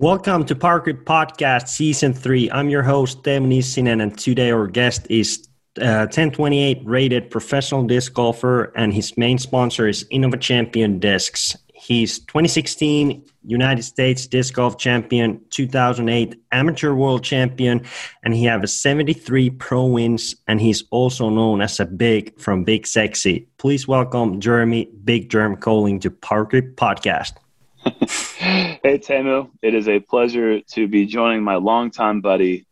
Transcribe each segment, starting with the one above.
Welcome to Park Rip Podcast Season 3. I'm your host, Teemu Nissinen, and today our guest is uh, 1028 rated professional disc golfer, and his main sponsor is Innova Champion Discs. He's 2016 United States Disc Golf Champion, 2008 Amateur World Champion, and he has 73 pro wins, and he's also known as a Big from Big Sexy. Please welcome Jeremy Big Jerm Koling to Park Rip Podcast. hey, Teemu. It is a pleasure to be joining my longtime buddy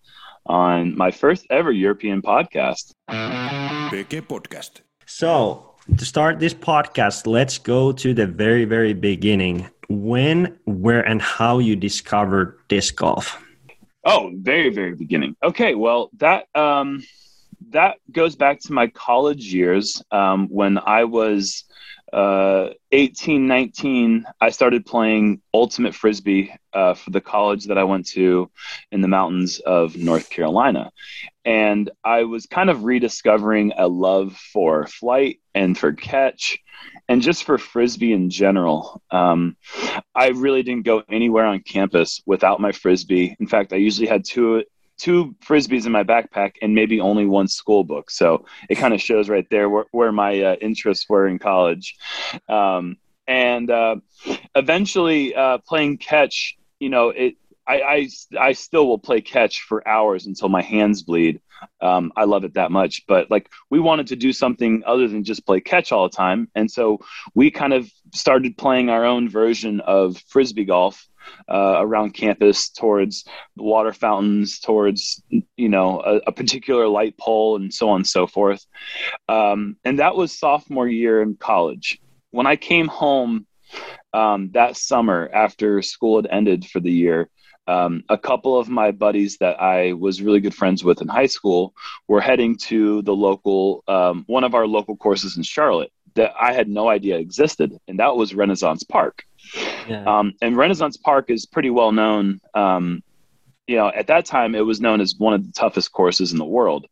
on my first ever European podcast. PG Podcast. So, to start this podcast, let's go to the very, very beginning. When, where, and how you discovered disc golf? Oh, very, very beginning. Okay, well, that um, that goes back to my college years um, when I was uh, 18, 19, I started playing ultimate frisbee uh, for the college that I went to in the mountains of North Carolina. And I was kind of rediscovering a love for flight and for catch and just for frisbee in general. Um, I really didn't go anywhere on campus without my frisbee. In fact, I usually had two two frisbees in my backpack and maybe only one school book. So it kind of shows right there where, where my uh, interests were in college. Um, and uh, eventually, uh, playing catch, you know, it. I, I, I still will play catch for hours until my hands bleed. Um, I love it that much. But like we wanted to do something other than just play catch all the time, and so we kind of started playing our own version of frisbee golf uh, around campus towards water fountains, towards you know a, a, particular light pole, and so on and so forth. Um, and that was sophomore year in college. When I came home um, that summer after school had ended for the year, um, a couple of my buddies that I was really good friends with in high school were heading to the local, um, one of our local courses in Charlotte that I had no idea existed, and that was Renaissance Park. Yeah. Um, and Renaissance Park is pretty well known. Um, you know, at that time, it was known as one of the toughest courses in the world.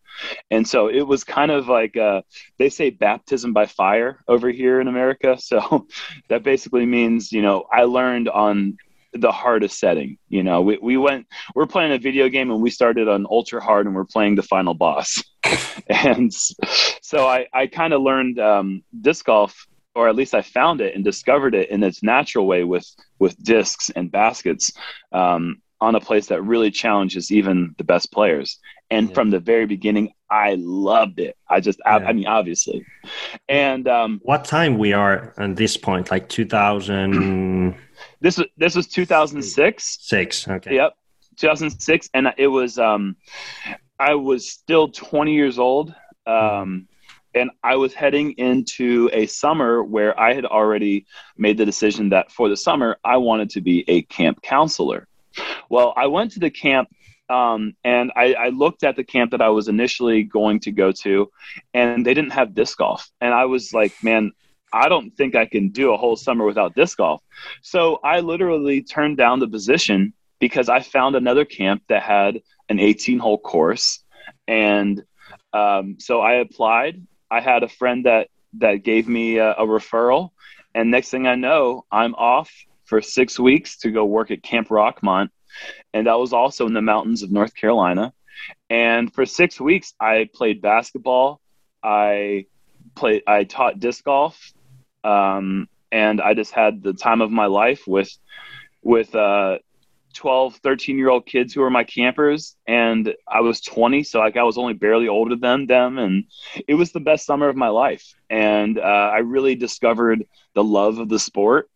And so it was kind of like uh, they say baptism by fire over here in America. So that basically means, you know, I learned on the hardest setting. You know, we, we went, we're playing a video game and we started on ultra hard and we're playing the final boss. and so I, I kind of learned um, disc golf or at least I found it and discovered it in its natural way with with discs and baskets um, on a place that really challenges even the best players. And yeah. from the very beginning, I loved it. I just, yeah. I, I, mean, obviously. And um, what time we are at this point? Like 2000. this was this was 2006. Six. Okay. Yep. 2006, and it was. Um, I was still 20 years old. Um, and I was heading into a summer where I had already made the decision that for the summer I wanted to be a camp counselor. Well, I went to the camp um, and I, I, looked at the camp that I was initially going to go to, and they didn't have disc golf. And I was like, man, I don't think I can do a whole summer without disc golf. So I literally turned down the position because I found another camp that had an 18 hole course. And um, so I applied I had a friend that that gave me a, a referral, and next thing I know, I'm off for six weeks to go work at Camp Rockmont, and that was also in the mountains of North Carolina. And for six weeks, I played basketball. I played. I taught disc golf, um, and I just had the time of my life with with uh, 12 13 year old kids who were my campers and i was 20 so like i was only barely older than them and it was the best summer of my life and uh, i really discovered the love of the sport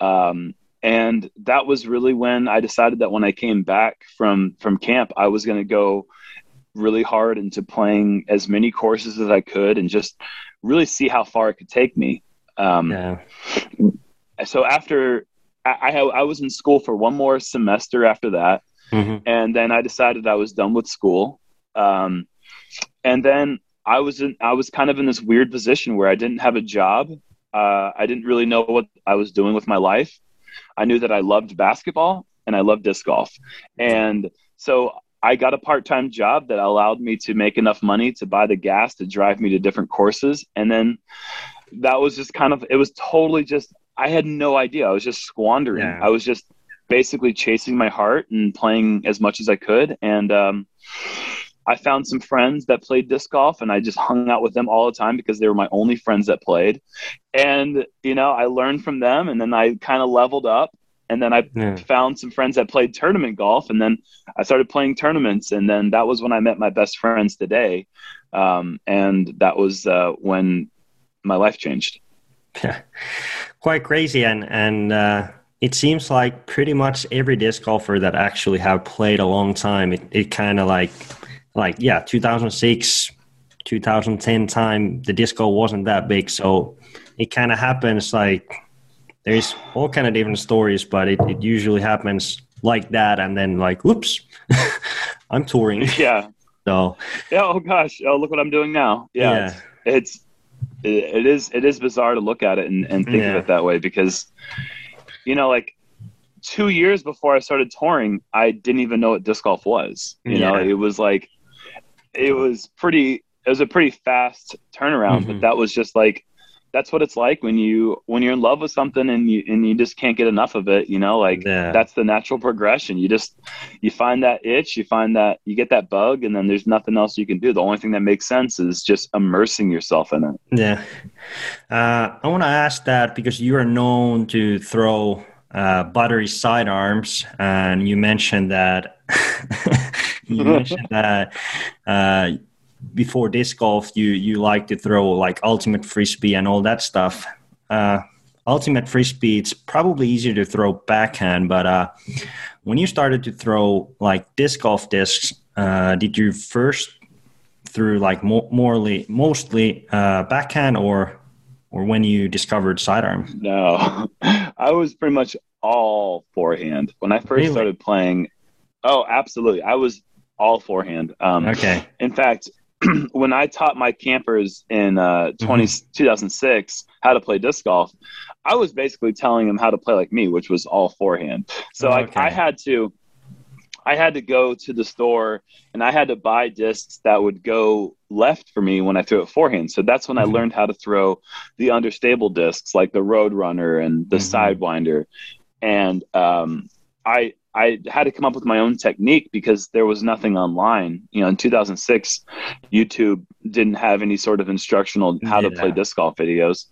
um, and that was really when i decided that when i came back from from camp i was going to go really hard into playing as many courses as i could and just really see how far it could take me um, yeah. so after I, I was in school for one more semester after that, mm-hmm. and then I decided I was done with school. Um, and then I was in, I was kind of in this weird position where I didn't have a job. Uh, I didn't really know what I was doing with my life. I knew that I loved basketball and I loved disc golf, and so I got a part-time job that allowed me to make enough money to buy the gas to drive me to different courses, and then that was just kind of it was totally just I had no idea. I was just squandering. Yeah. I was just basically chasing my heart and playing as much as I could. And um, I found some friends that played disc golf, and I just hung out with them all the time because they were my only friends that played. And you know, I learned from them, and then I kind of leveled up. And then I yeah. found some friends that played tournament golf, and then I started playing tournaments. And then that was when I met my best friends today, um, and that was uh, when my life changed. Yeah, quite crazy, and and uh, it seems like pretty much every disc golfer that actually have played a long time, it, it kind of like like yeah, 2006, 2010 time, the disco wasn't that big, so it kind of happens like there's all kind of different stories, but it, it usually happens like that, and then like, whoops, I'm touring. Yeah. So. Yeah. Oh gosh. Oh look what I'm doing now. Yeah. yeah. It's, it's it, it is it is bizarre to look at it and, and think yeah. of it that way because, you know, like two years before I started touring, I didn't even know what disc golf was. You yeah. know, it was like it was pretty it was a pretty fast turnaround, mm-hmm. but that was just like that's what it's like when you when you're in love with something and you and you just can't get enough of it you know like yeah. that's the natural progression. You just you find that itch you find that you get that bug and then there's nothing else you can do. The only thing that makes sense is just immersing yourself in it. Yeah. Uh, i want to ask that because you are known to throw uh, buttery sidearms and you mentioned that you mentioned that uh, before disc golf, you you like to throw like ultimate frisbee and all that stuff. Uh, ultimate frisbee, it's probably easier to throw backhand, but uh, when you started to throw like disc golf discs, uh, did you first through like mo- morely, mostly uh, backhand or or when you discovered sidearm? No, I was pretty much all forehand when I first really? started playing. Oh, absolutely! I was all forehand. Um, okay. In fact, when I taught my campers in uh, 20, mm-hmm. 2006 how to play disc golf, I was basically telling them how to play like me, which was all forehand. So oh, okay. I, I had to, I had to go to the store and I had to buy discs that would go left for me when I threw it forehand. So that's when mm-hmm. I learned how to throw the understable discs like the Roadrunner and the mm-hmm. Sidewinder. And um, I I had to come up with my own technique because there was nothing online. You know, in 2006, YouTube didn't have any sort of instructional how yeah. to play disc golf videos.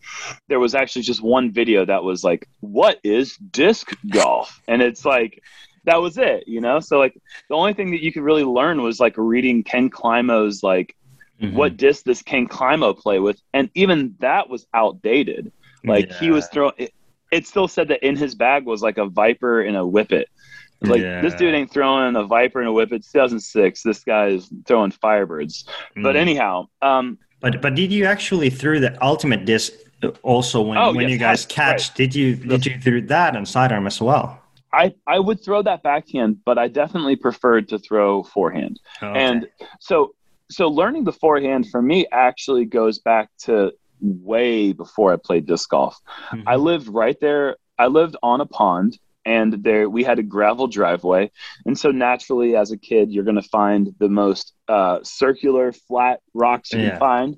There was actually just one video that was like, "What is disc golf?" And it's like that was it, you know? So like the only thing that you could really learn was like reading Ken Climo's like mm-hmm. what disc this Ken Climo play with and even that was outdated. Like yeah. he was throwing it, it still said that in his bag was like a viper and a whippet like yeah. this dude ain't throwing a Viper and a Whip. It's 2006. This guy is throwing Firebirds. Mm. But anyhow, um, but but did you actually through the ultimate disc also when oh, when yes, you guys catch? Right. Did you did you through that and sidearm as well? I, I would throw that backhand, but I definitely preferred to throw forehand. Oh, okay. And so so learning the forehand for me actually goes back to way before I played disc golf. Mm-hmm. I lived right there. I lived on a pond and there we had a gravel driveway. And so naturally as a kid you're going to find the most uh, circular flat rocks you yeah. can find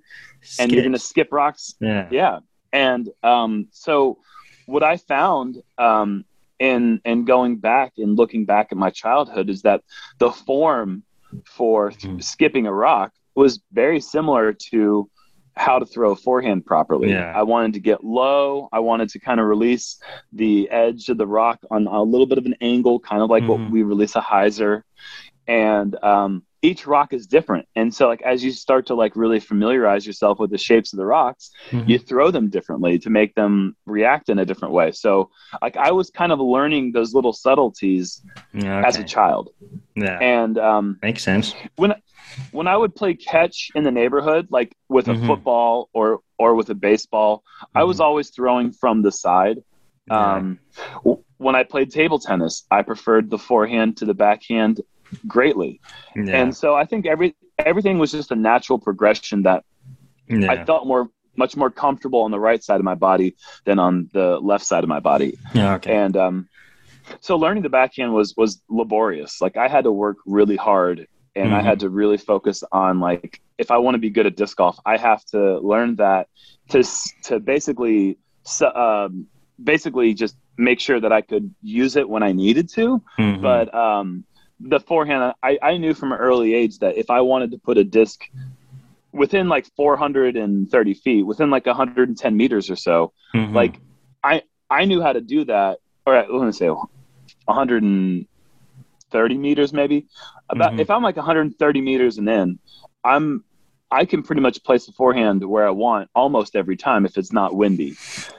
and you're going to skip rocks. Yeah. Yeah. And um, so what i found um, in in going back and looking back at my childhood is that the form for mm-hmm. skipping a rock was very similar to how to throw a forehand properly. Yeah. I wanted to get low. I wanted to kind of release the edge of the rock on a little bit of an angle, kind of like mm-hmm. what we release a hyzer. And um, each rock is different. And so, like, as you start to like really familiarize yourself with the shapes of the rocks, mm-hmm. you throw them differently to make them react in a different way. So, like, I was kind of learning those little subtleties okay. as a child. Yeah. And um, makes sense. When when I would play catch in the neighborhood, like with a mm-hmm. football or or with a baseball, mm-hmm. I was mm-hmm. always throwing from the side. Yeah. Um, when I played table tennis, I preferred the forehand to the backhand greatly, yeah. and so I think every everything was just a natural progression that yeah. I felt more much more comfortable on the right side of my body than on the left side of my body. Yeah, okay. And um, so learning the backhand was was laborious. Like I had to work really hard and mm-hmm. I had mm-hmm. to really focus on like if I want to be good at disc golf, I have to learn that to to basically um, basically just make sure that I could use it when I needed to. Mhm. But um, the forehand, I, I knew from an early age that if I wanted to put a disc within like 430 feet, within like 110 meters or so, Mhm. like I I knew how to do that. Or let me say 130 meters maybe. About Mhm. if I'm like 130 meters and in, I'm I can pretty much place the forehand where I want almost every time if it's not windy.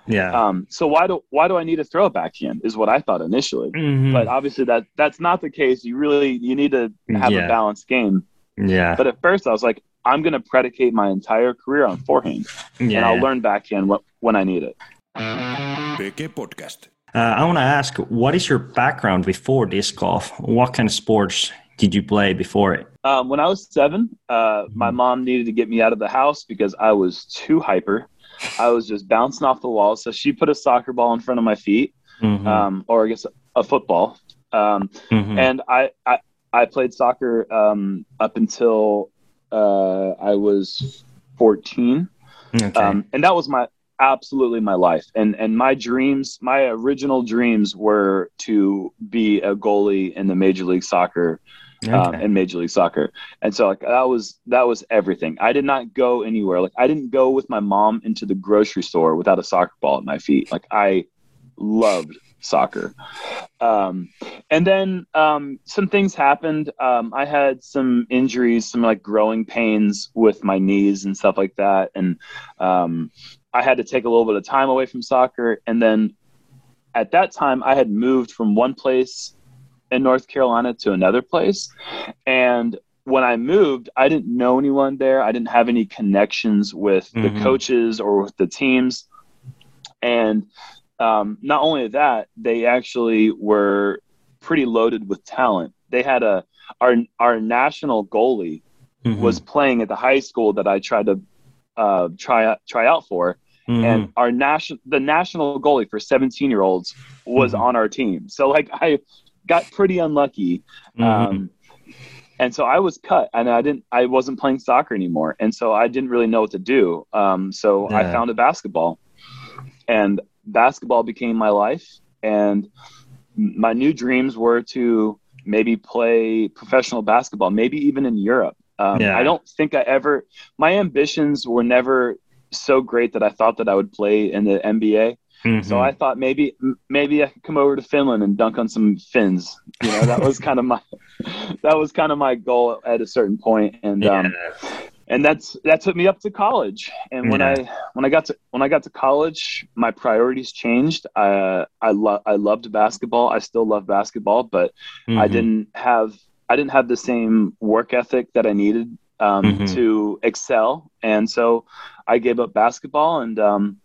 yeah. Um, so why do why do I need to throw a backhand? Is what I thought initially. Mhm. But obviously that that's not the case. You really you need to have Yeah. a balanced game. yeah. But at first I was like, I'm going to predicate my entire career on forehand, yeah. and I'll learn backhand wh- when I need it. PG Podcast. Uh, I want to ask, what is your background before disc golf? What kind of sports did you play before it? Um, when I was seven, uh, my mom needed to get me out of the house because I was too hyper. I was just bouncing off the walls. So she put a soccer ball in front of my feet, Mhm. um, or I guess a football. Um, Mhm. and I, I, I played soccer um, up until uh, I was 14. okay. Um, and that was my absolutely my life. And and my dreams, my original dreams were to be a goalie in the Major League Soccer um, in Major League Soccer. And so like that was that was everything. I did not go anywhere. Like I didn't go with my mom into the grocery store without a soccer ball at my feet. Like I loved soccer. Um, and then um, some things happened. Um, I had some injuries, some like growing pains with my knees and stuff like that. And um, I had to take a little bit of time away from soccer. And then at that time, I had moved from one place in North Carolina to another place. And when I moved, I didn't know anyone there. I didn't have any connections with Mhm. the coaches or with the teams. And um, not only that, they actually were pretty loaded with talent. They had a our our national goalie Mhm. was playing at the high school that I tried to uh, try out try out for, Mhm. and our national the national goalie for 17 year olds was Mhm. on our team. So like I got pretty unlucky. Mhm. Um, and so I was cut and I didn't, I wasn't playing soccer anymore. And so I didn't really know what to do. Um, so I found a basketball and basketball became my life. And my new dreams were to maybe play professional basketball, maybe even in Europe. Um, Yeah. I don't think I ever, my ambitions were never so great that I thought that I would play in the NBA. So Mhm. I thought maybe maybe I could come over to Finland and dunk on some Finns. You know, that was kind of my that was kind of my goal at a certain point, and um, and that's that took me up to college. And when Yeah. I when I got to when I got to college, my priorities changed. I I love I loved basketball. I still love basketball, but I Mhm. didn't have I didn't have the same work ethic that I needed um, Mhm. to excel, and so I gave up basketball. And um,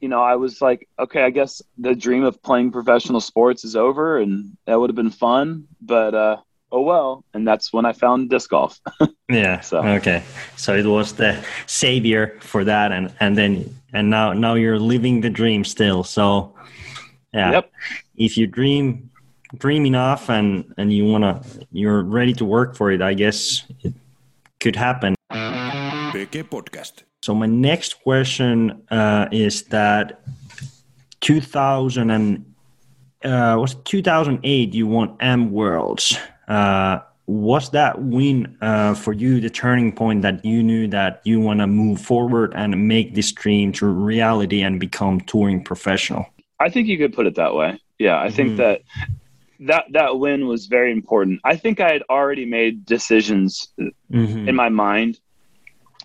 you know, I was like, okay, I guess the dream of playing professional sports is over, and that would have been fun. But uh, oh well, and that's when I found disc golf. Yeah. So- Okay. So it was the savior for that, and and then and now now you're living the dream still. So yeah. Yep. If you dream dream enough and and you wanna you're ready to work for it, I guess it could happen. PG Podcast. So my next question uh, is that 2000 and uh, was 2008 you won Am Worlds. Uh, was that win uh, for you the turning point that you knew that you want to move forward and make this dream to reality and become touring professional? I think you could put it that way. Yeah, I Mhm. think that that that win was very important. I think I had already made decisions Mhm. in my mind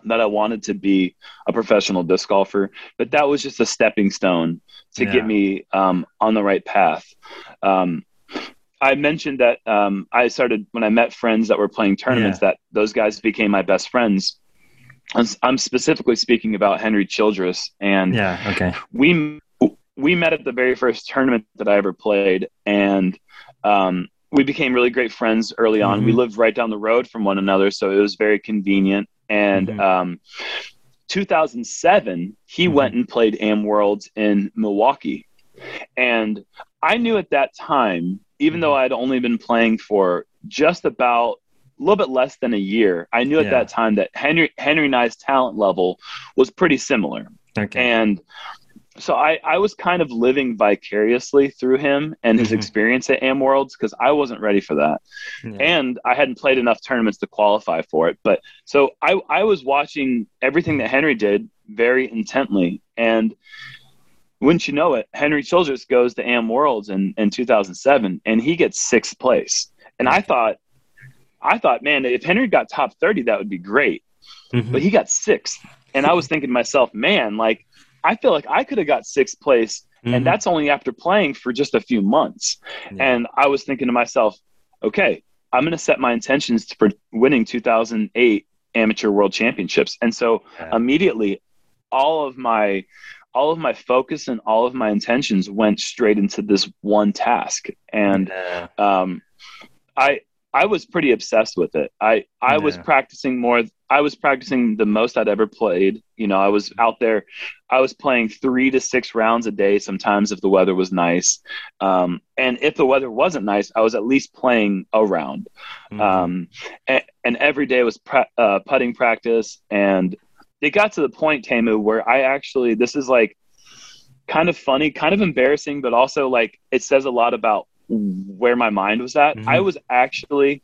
that I wanted to be a professional disc golfer, but that was just a stepping stone to Yeah. get me um, on the right path. Um, I mentioned that um, I started when I met friends that were playing tournaments that those guys became my best friends. I'm, I'm specifically speaking about Henry Childress and Yeah. Okay. we we met at the very first tournament that I ever played, and um, we became really great friends early on. We Mhm. lived right down the road from one another, so it was very convenient. And Mhm. um, 2007, he Mhm. went and played Am Worlds in Milwaukee, and I knew at that time, even though I'd only been playing for just about a little bit less than a year, I knew at Yeah. that time that Henry Henry and I's talent level was pretty similar Okay. and so I, I was kind of living vicariously through him and his Mhm. experience at Am Worlds because I wasn't ready for that. Yeah. and I hadn't played enough tournaments to qualify for it. But so I, I was watching everything that Henry did very intently. And wouldn't you know it, Henry Childress goes to Am Worlds in, in 2007 and he gets sixth place. And I thought, I thought, man, if Henry got top 30, that would be great. Mhm. But he got sixth. And I was thinking to myself, man, like, I feel like I could have got sixth place. Mhm. And that's only after playing for just a few months. Yeah. And I was thinking to myself, okay, I'm going to set my intentions for winning 2008 amateur world championships. And so Yeah. immediately all of my all of my focus and all of my intentions went straight into this one task. And Yeah. um, I I was pretty obsessed with it. I I was practicing more. I was practicing the most I'd ever played. You know, I was out there. I was playing three to six rounds a day. Sometimes if the weather was nice, um, and if the weather wasn't nice, I was at least playing a round. Mhm. Um, and, and every day was pra- uh, putting practice. And it got to the point, Teemu, where I actually, this is like kind of funny, kind of embarrassing, but also like it says a lot about where my mind was at. Mhm. I was actually,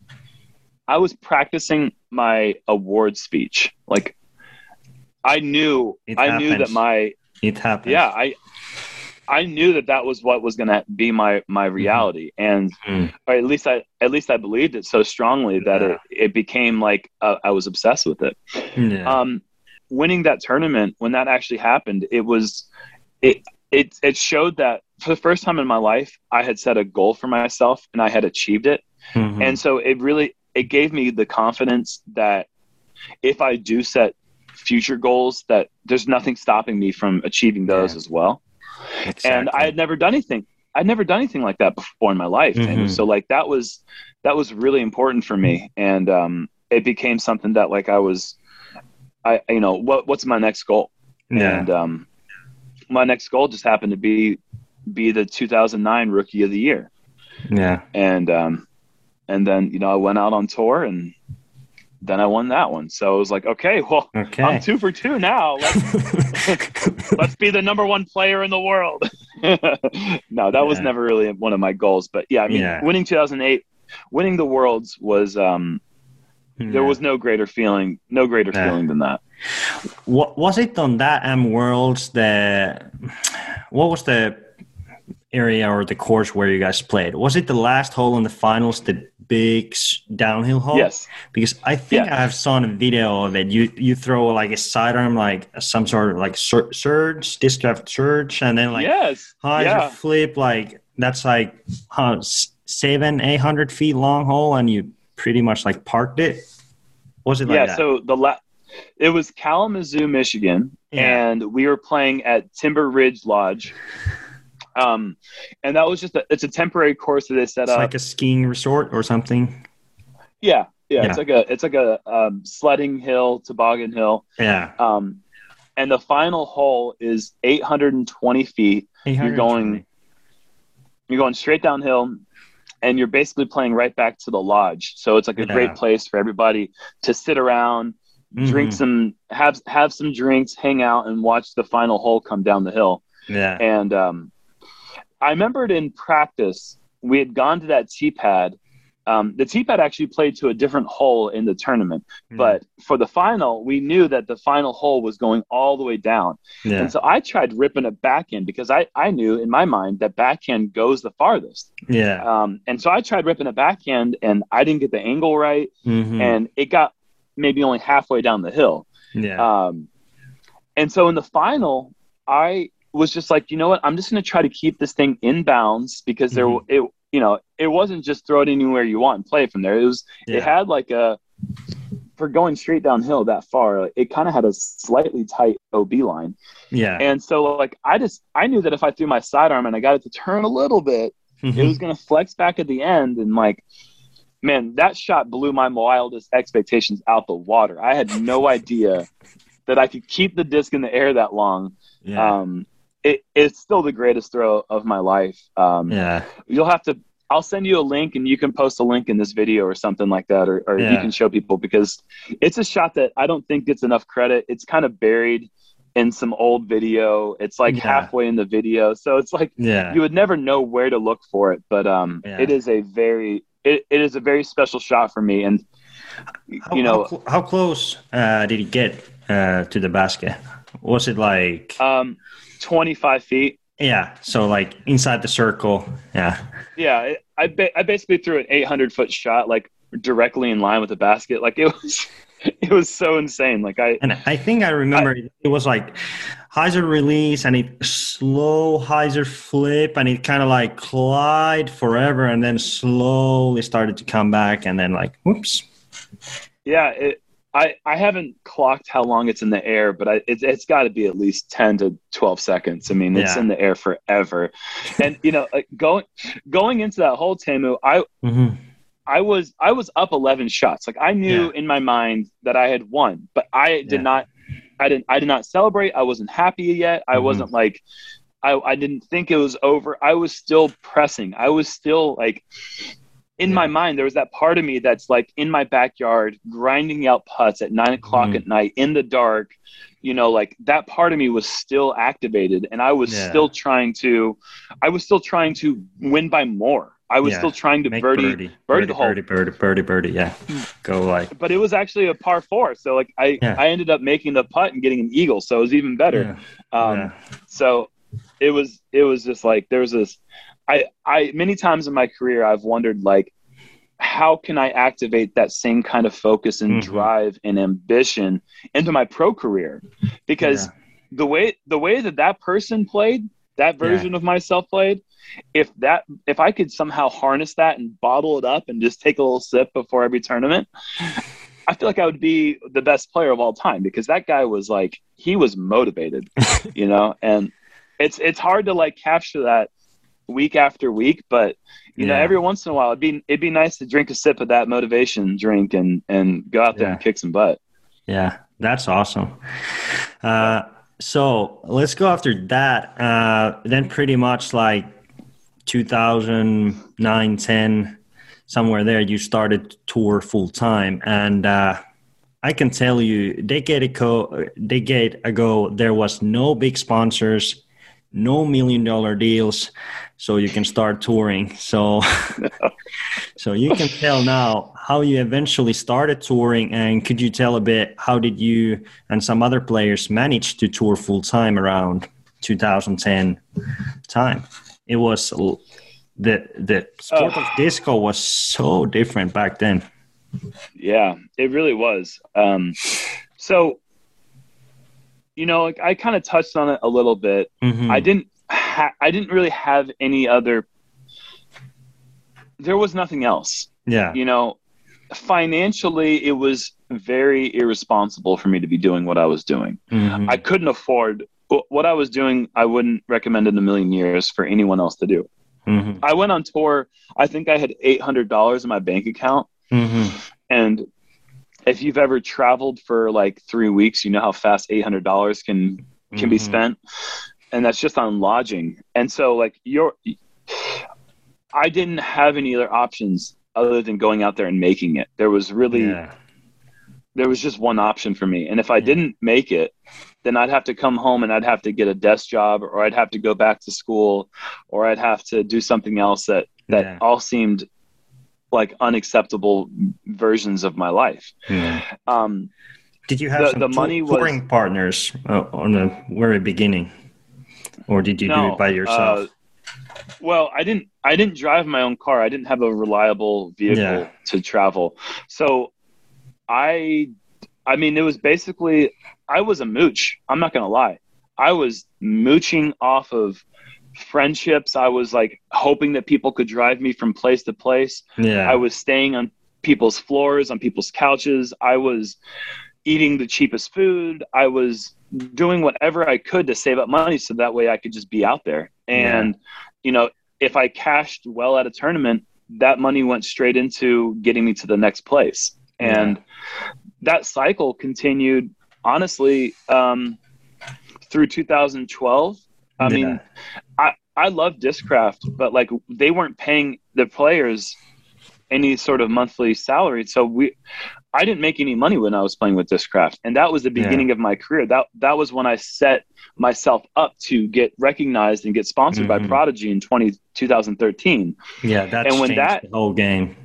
I was practicing my award speech. Like I knew, It I knew that my, it happens. yeah, I, I knew that that was what was going to be my, my reality. And Mm. or at least I at least I believed it so strongly that Yeah. it, it became like uh, I was obsessed with it. Yeah. Um, winning that tournament when that actually happened, it was it it it showed that for the first time in my life I had set a goal for myself and I had achieved it, Mhm. and so it really it gave me the confidence that if I do set future goals that there's nothing stopping me from achieving those Yeah. as well and I had never done anything. I'd never done anything like that before in my life, Mhm. and so like that was that was really important for me, and um, it became something that like I was, I you know what what's my next goal, yeah. and um, my next goal just happened to be be the 2009 Rookie of the Year, yeah. and um, and then you know I went out on tour and. Then I won that one, so it was like, okay, well, Okay. I'm two for two now. Let's let's be the number one player in the world. no, that was never really one of my goals. But yeah, I mean, Yeah. winning 2008, winning the worlds was um, there was no greater feeling, no greater Yeah. feeling than that. What was it on that Am Worlds? The what was the area or the course where you guys played? Was it the last hole in the finals, the big downhill hole? Yes, Because I think Yeah. I have saw a video of it. You you throw like a sidearm, like some sort of like sur- surge, disc drive surge, and then like yes, high yeah, flip. Like that's like huh, s- seven, eight hundred feet long hole, and you pretty much like parked it. Was it like yeah. that? So the last. it was Kalamazoo, Michigan, Yeah. and we were playing at Timber Ridge Lodge. Um, and that was just a, it's a temporary course that they set it's up. like a skiing resort or something. yeah, yeah, Yeah. it's like a it's like a um, sledding hill, toboggan hill. Yeah. Um, and the final hole is 820 feet. You're going, you're going straight downhill, and you're basically playing right back to the lodge. So it's like a Yeah. great place for everybody to sit around, drink Mhm. some, have have some drinks, hang out, and watch the final hole come down the hill. Yeah. And um, I remembered in practice, we had gone to that tee pad. Um, the tee pad actually played to a different hole in the tournament, Mm. but for the final, we knew that the final hole was going all the way down. yeah. And so I tried ripping it backhand because I, I knew in my mind that backhand goes the farthest. Yeah. Um, and so I tried ripping it backhand and I didn't get the angle right. Mhm. And it got maybe only halfway down the hill. yeah. Um, and so in the final, I was just like, you know what? I'm just going to try to keep this thing in bounds because there, Mhm. it, you know, it wasn't just throw it anywhere you want and play from there. It was, yeah. it had like a, for going straight downhill that far, it kind of had a slightly tight OB line. yeah. And so like, I just, I knew that if I threw my sidearm and I got it to turn a little bit, it Mhm. was going to flex back at the end and like man that shot blew my wildest expectations out the water i had no idea that i could keep the disc in the air that long yeah. um it, it's still the greatest throw of my life um yeah. you'll have to i'll send you a link and you can post a link in this video or something like that or, or you can show people because it's a shot that i don't think gets enough credit it's kind of buried in some old video. It's like Yeah. halfway in the video, so it's like Yeah. you would never know where to look for it. But um, Yeah. it is a very it, it is a very special shot for me, and How, you know, how, cl- how close uh, did he get uh, to the basket? Was it like um, twenty five feet. yeah? So like inside the circle. Yeah. Yeah, I ba- I basically threw an eight hundred foot shot like directly in line with the basket. Like it was it was so insane. Like I And I think I remember it was like hyzer release and it slow hyzer flip and it kind of like glide forever and then slowly started to come back and then like whoops. Yeah, it, I I haven't clocked how long it's in the air, but I, it, it's got to be at least ten to twelve seconds. I mean, it's Yeah. in the air forever, and you know, like going going into that whole Teemu, I Mm-hmm. I was I was up eleven shots. Like I knew Yeah. in my mind that I had won, but I did Yeah. not. I didn't. I did not celebrate. I wasn't happy yet. I Mhm. wasn't like. I, I didn't think it was over. I was still pressing. I was still like, in Yeah. my mind, there was that part of me that's like in my backyard grinding out putts at nine o'clock Mhm. at night in the dark. You know, like that part of me was still activated, and I was Yeah. still trying to. I was still trying to win by more. I was Yeah. still trying to Make birdie, birdie, birdie the hole. birdie, birdie, birdie, birdie. Yeah, go like but it was actually a par four. So like I, Yeah. I ended up making the putt and getting an eagle. So it was even better. Um. So it was, it was just like, there was this, I, I, many times in my career, I've wondered like, how can I activate that same kind of focus and Mhm. drive and ambition into my pro career? Because Yeah. the way, the way that that person played, that version of myself played, if that, if I could somehow harness that and bottle it up and just take a little sip before every tournament, I feel like I would be the best player of all time because that guy was like he was motivated, you know, and it's it's hard to like capture that week after week, but you know, every once in a while it'd be it'd be nice to drink a sip of that motivation drink and and go out there Yeah. and kick some butt. Yeah, that's awesome. Uh, so let's go after that. Uh, then pretty much like 2009, 10, somewhere there, you started tour full time. And uh, I can tell you, decade ago, decade ago, there was no big sponsors, no million dollar deals, so you can start touring. So, so you can tell now how you eventually started touring, and could you tell a bit how did you and some other players manage to tour full time around 2010 time? It was the the sport Oh. of disco was so different back then. Yeah, it really was. Um, so, you know, like I kind of touched on it a little bit. Mhm. I didn't ha- I didn't really have any other there was nothing else. yeah, You know, financially it was very irresponsible for me to be doing what I was doing. Mhm. I couldn't afford what I was doing. I wouldn't recommend in a million years for anyone else to do. Mhm. I went on tour. I think I had $800 in my bank account Mhm. and if you've ever traveled for like 3 weeks, you know how fast $800 can can be Mhm. spent and that's just on lodging and so like you're i didn't have any other options other than going out there and making it there was really Yeah. there was just one option for me and if i didn't make it then i'd have to come home and i'd have to get a desk job or i'd have to go back to school or i'd have to do something else that that Yeah. all seemed like unacceptable versions of my life Yeah. um Did you have The- some the tou- money was- touring partners uh, on the very beginning, or did you do it by yourself? uh, Well, I didn't. I didn't drive my own car. I didn't have a reliable vehicle Yeah. to travel. So, I, I mean, it was basically I was a mooch. I'm not gonna lie. I was mooching off of friendships. I was like hoping that people could drive me from place to place. yeah, I was staying on people's floors, on people's couches. I was eating the cheapest food. I was doing whatever I could to save up money so that way I could just be out there. And, you know, if I cashed well at a tournament, that money went straight into getting me to the next place. And that cycle continued, honestly, um, through 2012. I Yeah. mean, I, I love Discraft, but like they weren't paying the players any sort of monthly salary. So we, I didn't make any money when I was playing with Discraft, and that was the beginning yeah. of my career. That that was when I set myself up to get recognized and get sponsored mm-hmm. by Prodigy in 20, 2013. Yeah, that and when that the whole game.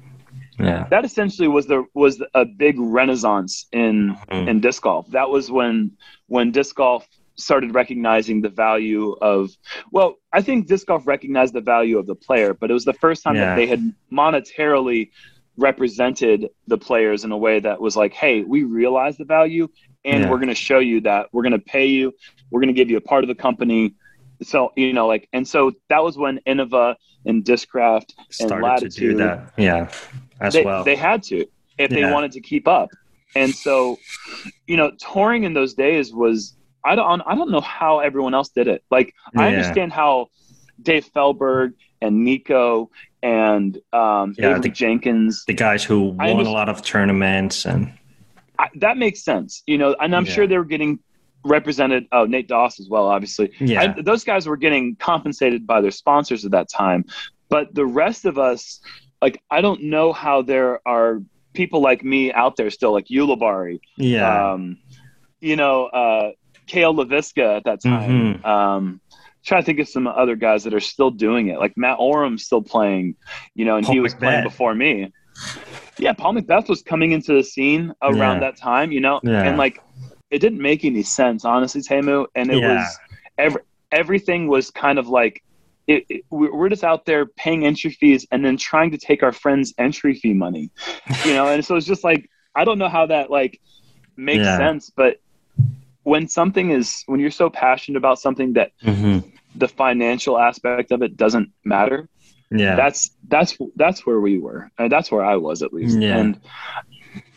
Yeah, that essentially was the was a big renaissance in mm-hmm. in disc golf. That was when when disc golf started recognizing the value of well i think disc golf recognized the value of the player but it was the first time yeah. that they had monetarily represented the players in a way that was like, hey, we realize the value and yeah. we're going to show you that we're going to pay you, we're going to give you a part of the company. So, you know, like, and so that was when Innova and Discraft and Latitude, to do that. Yeah, as they, well. They had to if yeah. they wanted to keep up. And so, you know, touring in those days was, I don't, I don't know how everyone else did it. Like, yeah. I understand how Dave Feldberg and Nikko and um, yeah, the, Jenkins, the guys who won a lot of tournaments, and I, that makes sense. You know, and I'm yeah. sure they were getting represented. Oh, Nate Doss as well, obviously. Yeah, I, those guys were getting compensated by their sponsors at that time, but the rest of us, like, I don't know how there are people like me out there still, like Ulibarri. Yeah. Um, you know, uh, Cale Leiviska at that time. Mm-hmm. Um, trying to think of some other guys that are still doing it. Like Matt Orum's still playing, you know, and Paul he was McBeth. playing before me. Yeah, Paul McBeth was coming into the scene around yeah. that time, you know, yeah. and like it didn't make any sense, honestly, Teemu. And it yeah. was every everything was kind of like it, it, we're just out there paying entry fees and then trying to take our friends' entry fee money, you know. and so it's just like I don't know how that like makes sense, but when something is when you're so passionate about something that mm-hmm. the financial aspect of it doesn't matter yeah that's that's that's where we were that's where i was at least yeah. and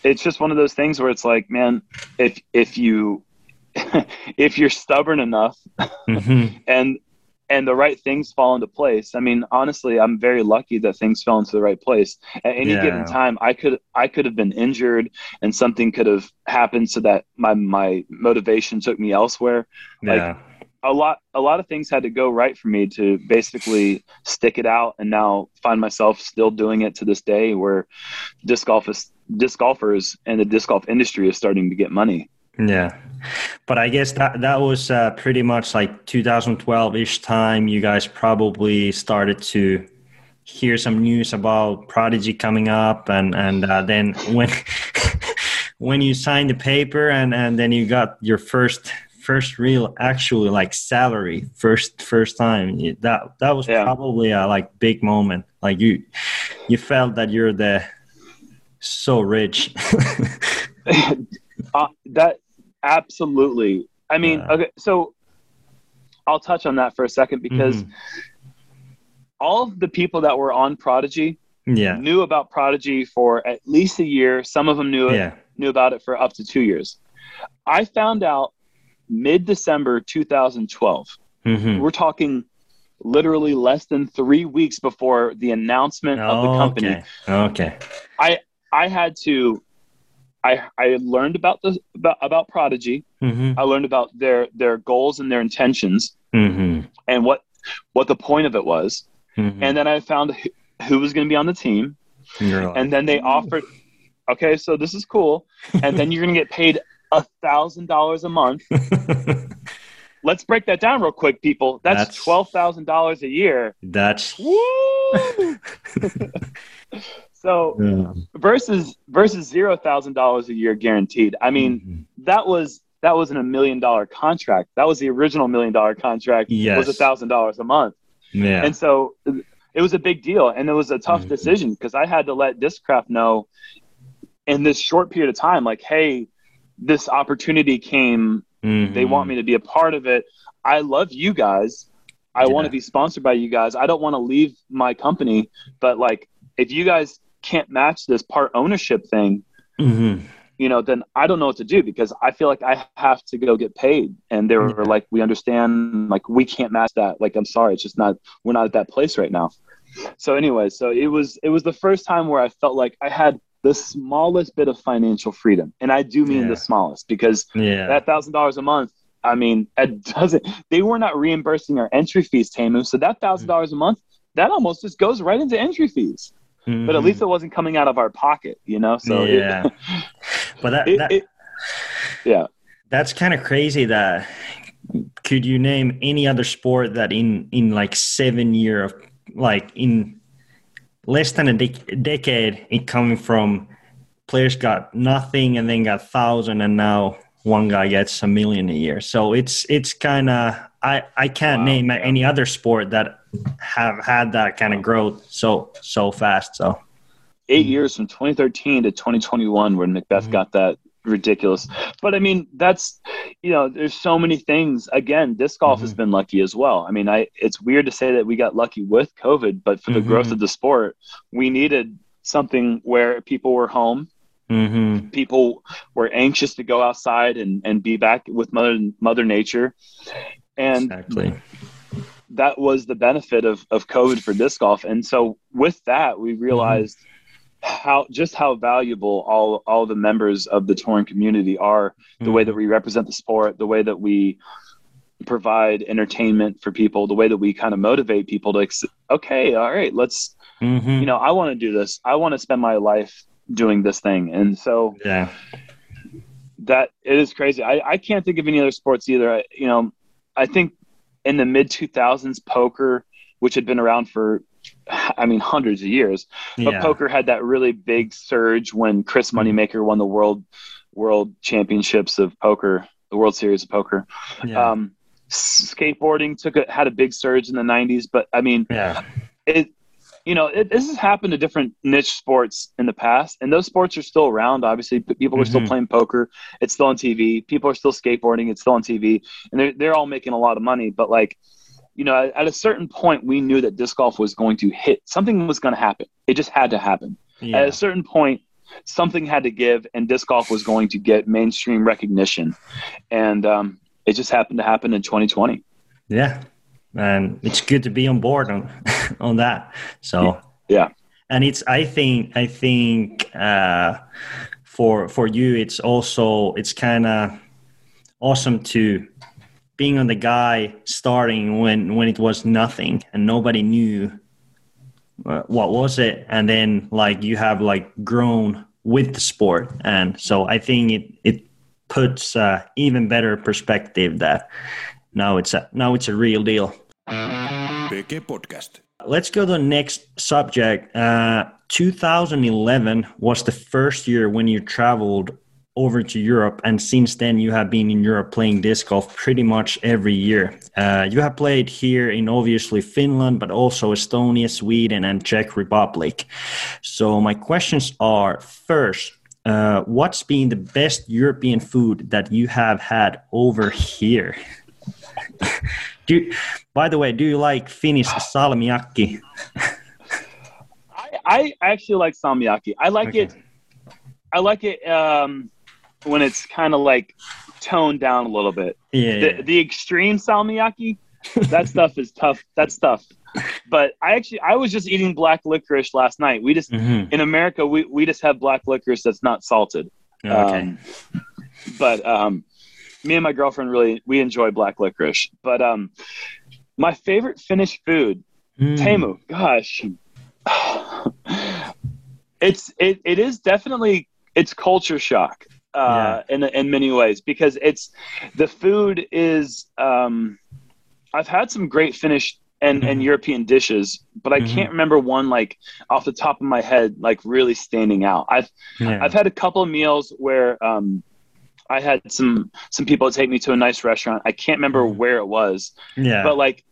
it's just one of those things where it's like man if if you if you're stubborn enough mm-hmm. and and the right things fall into place. I mean, honestly, I'm very lucky that things fell into the right place. At any yeah. given time, I could I could have been injured and something could have happened so that my my motivation took me elsewhere. Yeah. Like a lot a lot of things had to go right for me to basically stick it out and now find myself still doing it to this day where disc golf is disc golfers and the disc golf industry is starting to get money. Yeah. But I guess that that was uh, pretty much like 2012-ish time. You guys probably started to hear some news about Prodigy coming up, and and uh, then when when you signed the paper, and and then you got your first first real actually like salary first first time that that was yeah. probably a like big moment like you you felt that you're the so rich uh, that Absolutely. I mean, yeah. okay, so I'll touch on that for a second because mm-hmm. all of the people that were on Prodigy yeah. knew about Prodigy for at least a year. Some of them knew yeah. knew about it for up to two years. I found out mid December 2012. Mm-hmm. We're talking literally less than three weeks before the announcement oh, of the company. Okay. okay. I I had to I I learned about the about, about Prodigy. Mm-hmm. I learned about their their goals and their intentions, mm-hmm. and what what the point of it was. Mm-hmm. And then I found who, who was going to be on the team, like, and then they offered. Okay, so this is cool, and then you're going to get paid a thousand dollars a month. Let's break that down real quick, people. That's, that's twelve thousand dollars a year. That's woo. So yeah. versus versus zero thousand dollars a year guaranteed. I mean, mm-hmm. that was that wasn't a million dollar contract. That was the original million dollar contract. Yes. was a thousand dollars a month. Yeah. And so it was a big deal, and it was a tough mm-hmm. decision because I had to let Discraft know in this short period of time, like, hey, this opportunity came. Mm-hmm. They want me to be a part of it. I love you guys. I yeah. want to be sponsored by you guys. I don't want to leave my company, but like, if you guys can't match this part ownership thing, mm-hmm. you know, then I don't know what to do because I feel like I have to go get paid. And they were yeah. like, we understand, like, we can't match that. Like, I'm sorry, it's just not, we're not at that place right now. So, anyway, so it was, it was the first time where I felt like I had the smallest bit of financial freedom. And I do mean yeah. the smallest because yeah. that thousand dollars a month, I mean, it doesn't, they were not reimbursing our entry fees, Teemu. So that thousand dollars a month, that almost just goes right into entry fees mm-hmm. but at least mm-hmm. it wasn't coming out of our pocket, you know. So yeah, it, but that, It- that it- yeah. that's kind of crazy. That could you name any other sport that in in like seven year of like in less than a dec- decade, it coming from players got nothing and then got thousand, and now one guy gets a million a year. So it's it's kind of I I can't Wow, name any other sport that have had that kind of growth so so fast. So eight Mhm. years from 2013 to 2021 where McBeth Mhm. got that ridiculous. But I mean, that's you know, there's so many things. Again, disc golf has Mhm. been lucky as well. I mean, I it's weird to say that we got lucky with COVID, but for the growth of the sport, we needed something where people were home, hmm people were anxious to go outside and and be back with mother mother nature. And exactly. That was the benefit of, of COVID for disc golf. And so with that, we realized how just how valuable all all the members of the touring community are, the way that we represent the sport, the way that we provide entertainment for people, the way that we kind of motivate people to okay, all right, let's hmm you know, I want to do this. I want to spend my life doing this thing. And so yeah. that it is crazy. I, I can't think of any other sports either. I, you know, I think in the mid 2000s, poker, which had been around for, I mean, hundreds of years, but yeah. poker had that really big surge when Chris Moneymaker won the world world championships of poker, the World Series of Poker. yeah. Um, skateboarding took a, had a big surge in the 90s, but I mean, yeah. it you know it, this has happened to different niche sports in the past and those sports are still around obviously. People are still Mhm. playing poker. It's still on tv people are still skateboarding. It's still on tv and they're, they're all making a lot of money. But like you know at, at a certain point we knew that disc golf was going to hit. Something was going to happen. It just had to happen. Yeah. at a certain point something had to give and disc golf was going to get mainstream recognition. And um, it just happened to happen in 2020 Yeah, and it's good to be on board on on that. So Yeah. and it's I think I think uh, for for you it's also it's kind of awesome to being on the guy starting when when it was nothing and nobody knew uh, what was it and then like you have like grown with the sport and so I think it it puts uh, even better perspective that now it's a now it's a real deal. PK Podcast. Let's go to the next subject. Uh, 2011 was the first year when you traveled over to Europe, and since then you have been in Europe playing disc golf pretty much every year. Uh, you have played here in obviously Finland, but also Estonia, Sweden, and Czech Republic. So my questions are: first, uh, what's been the best European food that you have had over here? do you, by the way, do you like Finnish salmiakki? I, I actually like salmiakki. I like Okay. it. I like it um, when it's kind of like toned down a little bit. Yeah, The, the extreme salmiakki, that stuff is tough. That's tough. But I actually, I was just eating black licorice last night. We just Mhm. in America, we, we just have black licorice that's not salted. Okay. Um, but um, me and my girlfriend really we enjoy black licorice. But um, my favorite Finnish food Mm. Teemu, gosh, it's it, it is definitely it's culture shock uh, in in many ways because it's the food is. Um, I've had some great Finnish and, and Mhm. European dishes, but I Mhm. can't remember one like off the top of my head like really standing out. I've Yeah. I've had a couple of meals where um, I had some some people take me to a nice restaurant. I can't remember Mhm. where it was, yeah. but like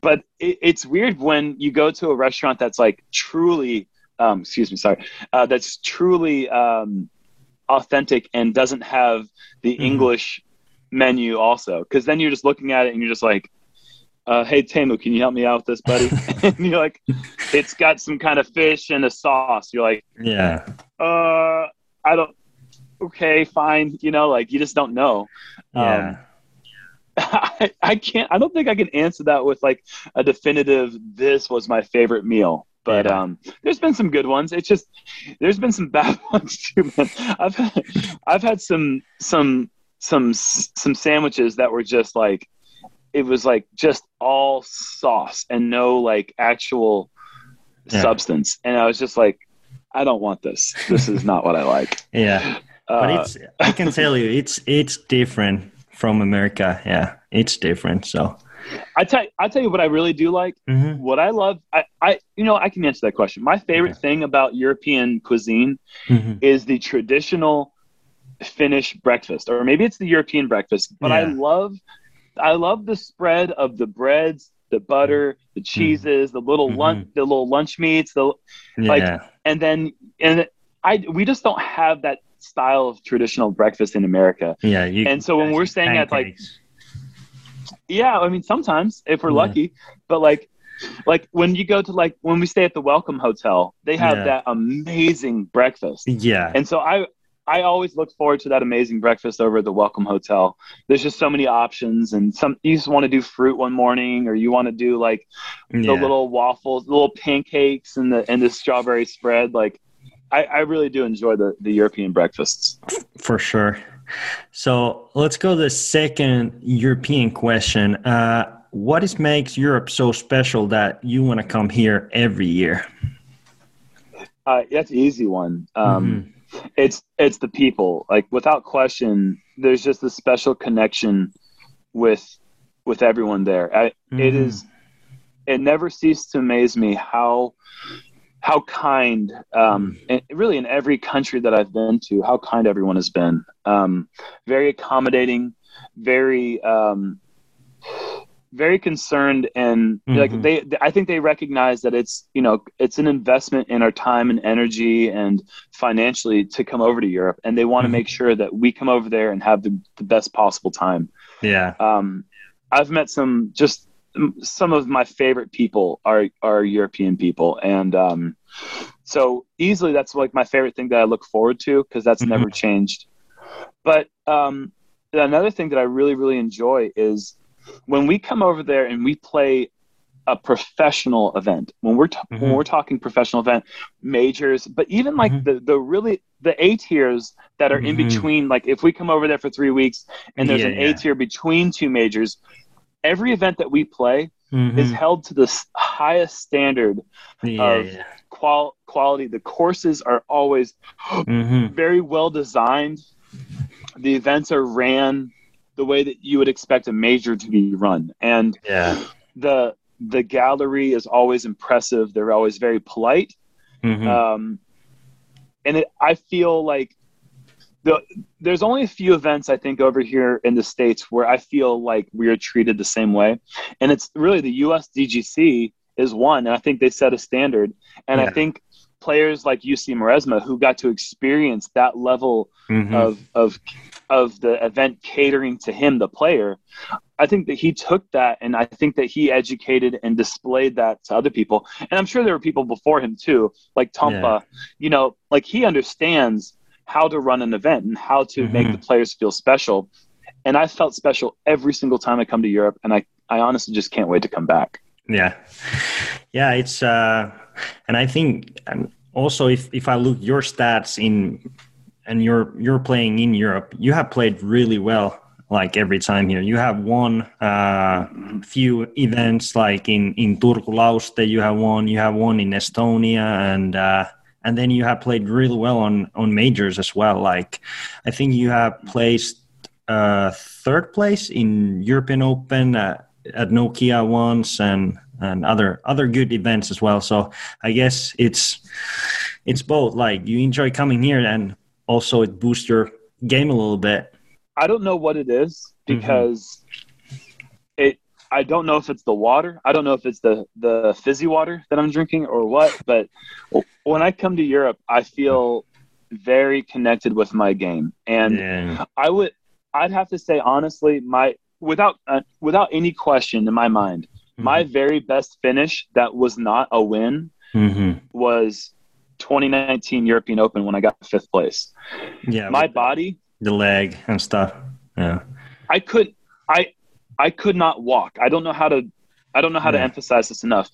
but it, it's weird when you go to a restaurant that's like truly um excuse me sorry uh that's truly um authentic and doesn't have the Mhm. english menu also because then you're just looking at it and you're just like uh, hey Teemu, can you help me out with this, buddy? and you're like, it's got some kind of fish and a sauce. You're like, yeah. uh, I don't. Okay, fine. You know, like you just don't know. Yeah. Um, I, I can't. I don't think I can answer that with like a definitive. This was my favorite meal. But Yeah. um, there's been some good ones. It's just there's been some bad ones too, man. I've had, I've had some some some some sandwiches that were just like it was like just all sauce and no like actual Yeah. substance, and I was just like, I don't want this. This is not what I like. yeah. But Uh, it's I can tell you it's it's different from America. Yeah, it's different. So I tell I tell you what I really do like. Mhm. What I love, I, I you know I can answer that question. My favorite thing about European cuisine Mhm. is the traditional Finnish breakfast, or maybe it's the European breakfast. But I love, I love the spread of the breads, the butter, the cheeses, the little lunch, the little lunch meats, the yeah, like- and then and I we just don't have that style of traditional breakfast in America. yeah. You, and so when we're staying at, like. Yeah, I mean sometimes if we're Yeah. lucky, but like like when you go to like when we stay at the Welcome Hotel, they have Yeah. that amazing breakfast. yeah, And so I I always look forward to that amazing breakfast over at the Welcome Hotel. There's just so many options and some you just want to do fruit one morning or you want to do like yeah. the little waffles, little pancakes and the and the strawberry spread. Like I, I really do enjoy the, the European breakfasts. for sure. So let's go to the second European question. Uh, what is makes Europe so special that you want to come here every year? Uh, that's an easy one. Um, Mhm. it's it's the people like without question there's just a special connection with with everyone there I, it Mhm. is it never ceased to amaze me how how kind um and really in every country that i've been to how kind everyone has been. Um very accommodating very um very concerned and like Mhm. they i think they recognize that it's you know it's an investment in our time and energy and financially to come over to europe. And they want to Mhm. make sure that we come over there and have the, the best possible time. Yeah, um, i've met some just some of my favorite people are are european people and um, so easily that's like my favorite thing that i look forward to because that's Mhm. never changed but um, another thing that i really really enjoy is when we come over there and we play a professional event when we're t- when Mhm. we're talking professional event majors but even like Mhm. the the really the a tiers that are in Mhm. between like if we come over there for three weeks and there's Yeah, an. A tier between two majors. Every event that we play Mhm. is held to the highest standard yeah, of- yeah. qual- quality. The courses are always Mhm. very well designed. The events are ran the way that you would expect a major to be run, and yeah. the the gallery is always impressive. They're always very polite. Mhm. um, and it, I feel like the, there's only a few events I think over here in the states where I feel like we are treated the same way, and it's really the U.S. DGC is one. And I think they set a standard, and I think players like Jussi Meresmaa who got to experience that level Mhm. of of of the event catering to him, the player. I think that he took that, and I think that he educated and displayed that to other people. And I'm sure there were people before him too, like Tompa. You know, like he understands how to run an event and how to make Mhm. the players feel special. And I felt special every single time I come to Europe, and I I honestly just can't wait to come back. Yeah, yeah. It's uh, and I think also if if I look your stats in, and you're you're playing in Europe, you have played really well. Like every time here, you have won uh, few events. Like in in Turku Lauste, you have won. You have won in Estonia, and uh, and then you have played really well on on majors as well. Like I think you have placed uh, third place in European Open uh, at Nokia once, and and other other good events as well. So I guess it's it's both. Like you enjoy coming here, and also it boosts your game a little bit. I don't know what it is Mhm. because. I don't know if it's the water. I don't know if it's the the fizzy water that I'm drinking or what. But when I come to Europe, I feel very connected with my game, and yeah. I would. I'd have to say honestly, my without uh, without any question in my mind, my very best finish that was not a win Mhm. was 2019 European Open when I got fifth place. yeah, my body the leg and stuff. Yeah, I could I I could not walk. I don't know how to I don't know how to emphasize this enough.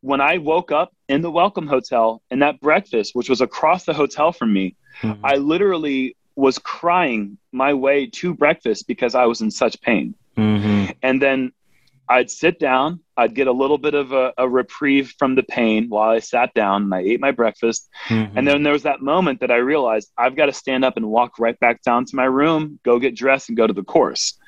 When I woke up in the welcome hotel and that breakfast, which was across the hotel from me, Mhm. I literally was crying my way to breakfast because I was in such pain. Mhm. And then I'd sit down, I'd get a little bit of a, a, reprieve from the pain while I sat down and I ate my breakfast. Mm-hmm. And then there was that moment that I realized I've got to stand up and walk right back down to my room, go get dressed and go to the course.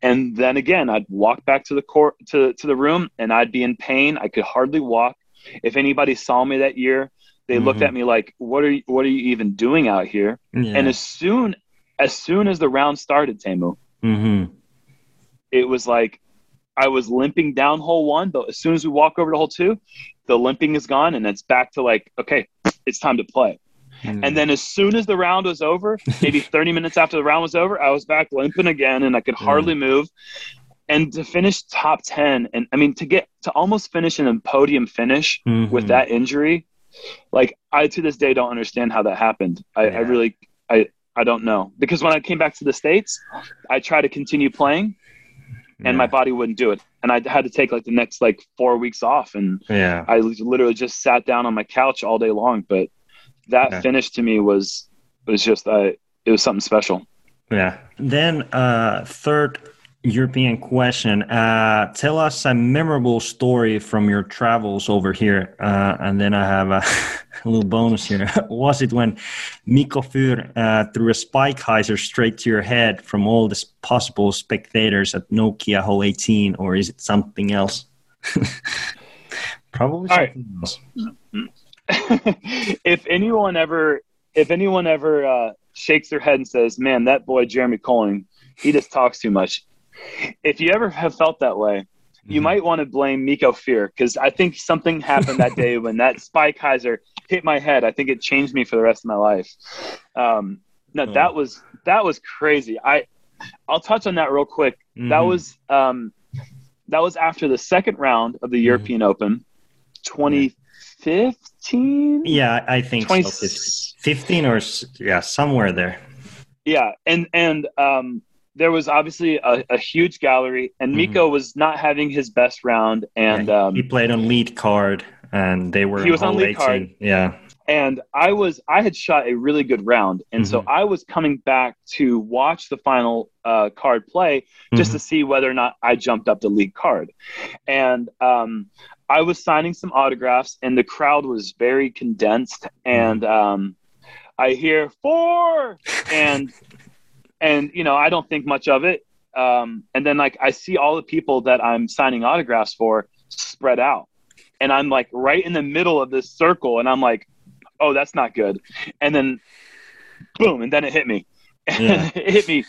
And then again, I'd walk back to the court to, to the room and I'd be in pain. I could hardly walk. If anybody saw me that year, they mm-hmm. looked at me like, what are you, what are you even doing out here? Yeah. And as soon, as soon as the round started, Teemu, mm-hmm. it was like, I was limping down hole one, but as soon as we walk over to hole two, the limping is gone and it's back to like, okay, it's time to play. Mm. And then as soon as the round was over, maybe 30 minutes after the round was over, I was back limping again and I could hardly mm. move. And to finish top 10, and I mean, to get to almost finish in a podium finish mm-hmm. with that injury, like I to this day don't understand how that happened. I, yeah. I really, I, I don't know. Because when I came back to the States, I tried to continue playing and my body wouldn't do it. And i had to take like the next like four weeks off. And yeah. I literally just sat down on my couch all day long. But that yeah. finish to me was was just uh, it was something special. Yeah. Then uh third European question. Uh, tell us a memorable story from your travels over here. Uh, and then I have a, a little bonus here. Was it when Nikko uh, threw a spike hyzer straight to your head from all the possible spectators at Nokia Hole 18, or is it something else? Probably something right. else. if anyone ever, if anyone ever uh, shakes their head and says, "Man, that boy Jeremy Koling, he just talks too much," if you ever have felt that way, you mm-hmm. might want to blame Nikko Fear because I think something happened that day when that spike hyzer hit my head. I think it changed me for the rest of my life. Um, no, oh. that was that was crazy. I I'll touch on that real quick. Mm-hmm. That was um, that was after the second round of the mm-hmm. European Open, 2015. Yeah, I think 20... so. 15 or yeah, somewhere there. Yeah, and and um, there was obviously a, a huge gallery, and Nikko mm-hmm. was not having his best round. And yeah, he, um, he, played on lead card, and they were he was on lead 18. card. Yeah, and I was I had shot a really good round, and mm-hmm. so I was coming back to watch the final uh, card play just mm-hmm. to see whether or not I jumped up the lead card, and um, I was signing some autographs, and the crowd was very condensed, and mm-hmm. um, I hear four, and and you know I don't think much of it. Um, and then like I see all the people that I'm signing autographs for spread out, and I'm like right in the middle of this circle, and I'm like, oh, that's not good. And then boom, and then it hit me. Yeah. it hit me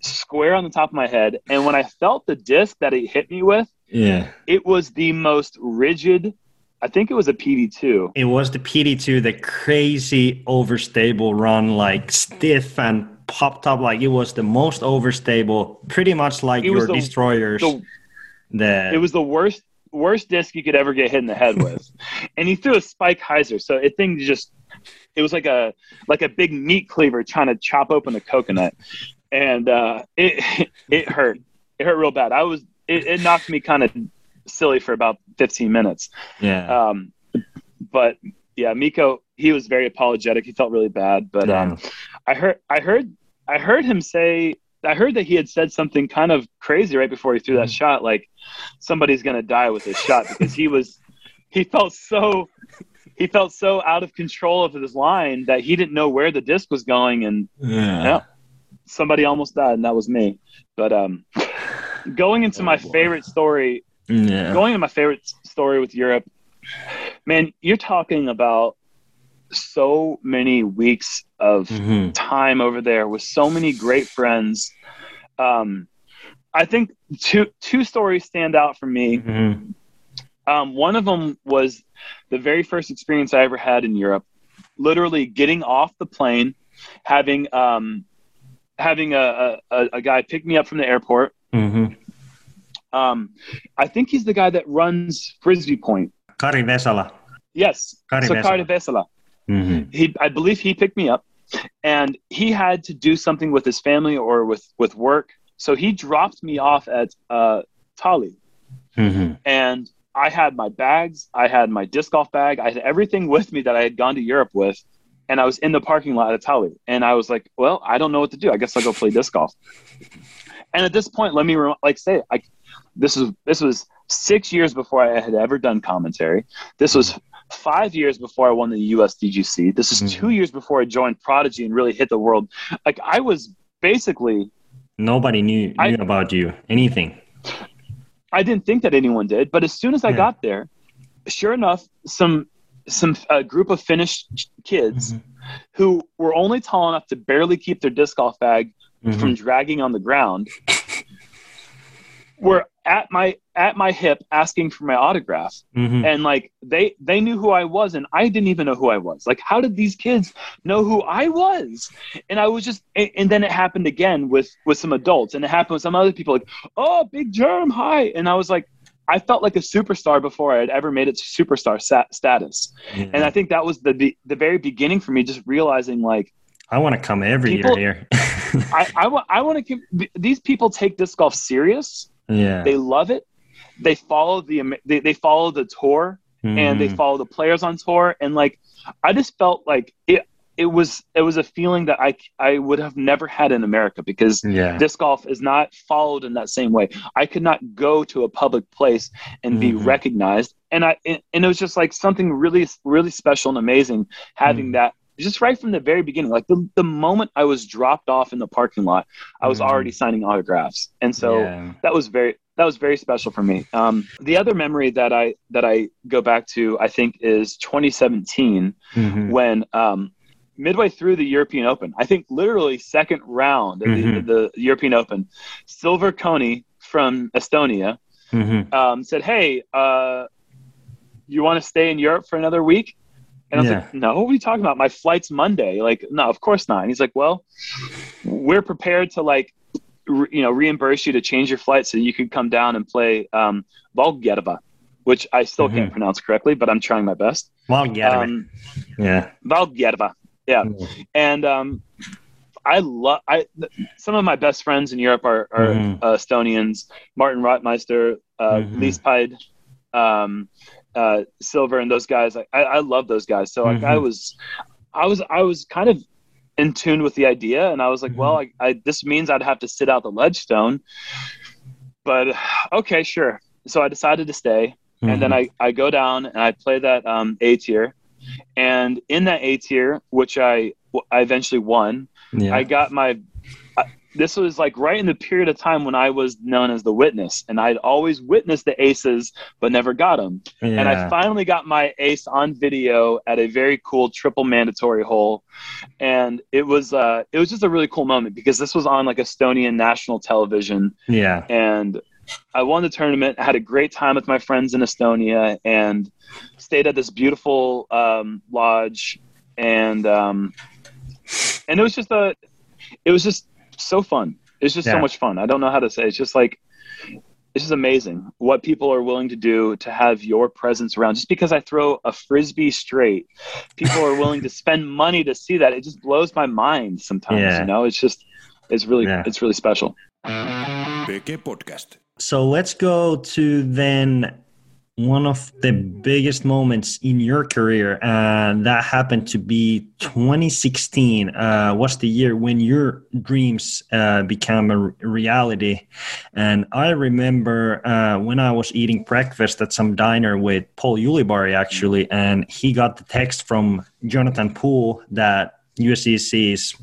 square on the top of my head. And when I felt the disc that it hit me with, yeah, it was the most rigid. I think it was a PD2. It was the PD2, the crazy overstable run, like stiff and popped up like it was the most overstable, pretty much like your the, destroyers. The, that it was the worst worst disc you could ever get hit in the head with, and he threw a spike hyzer, so it thing just it was like a like a big meat cleaver trying to chop open a coconut, and uh, it it hurt. It hurt real bad. I was it, it knocked me kind of silly for about 15 minutes. Yeah. Um, but yeah, Nikko, he was very apologetic. He felt really bad, but yeah. um, I heard I heard I heard him say I heard that he had said something kind of crazy right before he threw that mm-hmm. shot, like somebody's gonna die with this shot because he was he felt so he felt so out of control of his line that he didn't know where the disc was going and yeah. yeah somebody almost died and that was me. But um going into oh, my boy. favorite story yeah. going into my favorite story with Europe, man, you're talking about so many weeks of mm-hmm. time over there with so many great friends. Um, I think two two stories stand out for me. Mm-hmm. Um, one of them was the very first experience I ever had in Europe. Literally getting off the plane, having um, having a, a, a, guy pick me up from the airport. Mm-hmm. Um, I think he's the guy that runs Frisbee Point. Kari Vesala. Yes, Kari so Vesala. Kari Vesala. Mm-hmm. He, I believe he picked me up, and he had to do something with his family or with with work. So he dropped me off at uh, Tali, mm-hmm. and I had my bags, I had my disc golf bag, I had everything with me that I had gone to Europe with, and I was in the parking lot at Tali, and I was like, "Well, I don't know what to do. I guess I'll go play disc golf." And at this point, let me like say, I this was this was six years before I had ever done commentary. This was five years before I won the USDGC. This is Mhm. two years before I joined Prodigy and really hit the world. Like I was basically, Nobody knew knew I- about you. Anything. I didn't think that anyone did, but as soon as I Yeah. got there, sure enough, some some a group of Finnish kids Mhm. who were only tall enough to barely keep their disc golf bag Mhm. from dragging on the ground were at my at my hip asking for my autograph Mhm. and like they they knew who I was and I didn't even know who I was like how did these kids know who I was and I was just and, and then it happened again with with some adults and it happened with some other people like oh big Jerm hi and I was like I felt like a superstar before I had ever made it to superstar sa- status Yeah. and I think that was the the, the very beginning for me just realizing like I want to come every People- year here. I I want I want to these people take disc golf serious yeah. they love it they follow the they, they follow the tour and they Mhm. follow the players on tour and like i just felt like it it was it was a feeling that i i would have never had in america because yeah. disc golf is not followed in that same way i could not go to a public place and be Mhm. recognized and i and, it was just like something really really special and amazing having Mhm. that just right from the very beginning like the, the moment i was dropped off in the parking lot i was Mhm. already signing autographs and so yeah. that was very that was very special for me. Um, the other memory that I that I go back to, I think, is 2017 Mhm. when um, midway through the European Open, I think literally second round of Mhm. the, the European Open, Silver Coney from Estonia Mhm. um, said, "Hey, uh, you want to stay in Europe for another week?" And I was Yeah. like, "No, what are you talking about? My flight's Monday." Like, no, of course not. And he's like, "Well, we're prepared to like, re- you know, reimburse you to change your flight so you could come down and play um, Valgerva, which I still Mhm. can't pronounce correctly, but I'm trying my best. Yeah. Um, yeah. Valgerva, yeah. And um, I love I some of my best friends in Europe are, are Mhm. uh, Estonians. Martin Rotmeister, uh, Mhm. Liespide, um, uh, Silver, and those guys. I, I I love those guys. So like, I Mhm. was, I was, I was kind of in tune with the idea, and I was like, Mhm. well, I, I this means I'd have to sit out the ledgestone. But okay, sure. So I decided to stay, and then Mhm. I, I go down and I play that um, A tier, and in that A tier, which I I eventually won, yeah. I got my. This was like right in the period of time when I was known as the witness, and I'd always witnessed the aces but never got them. And I finally got my ace on video at a very cool triple mandatory hole, and it was uh, it was just a really cool moment because this was on like Estonian national television, yeah. and I won the tournament. I Had a great time with my friends in Estonia, and stayed at this beautiful um, lodge, and um, and it was just a, it was just so fun. It's was just so much fun. I don't know how to say. It's just like. It's just amazing what people are willing to do to have your presence around. Just because I throw a frisbee straight, people are willing to spend money to see that. It just blows my mind sometimes. Yeah. You know, it's just, it's really, Yeah. it's really special. PK Podcast. So let's go to then one of the biggest moments in your career, and that happened to be 2016. Uh, was the year when your dreams uh, became a reality. And I remember uh, when I was eating breakfast at some diner with Paul Ulibarri, actually, and he got the text from Jonathan Poole that USCC is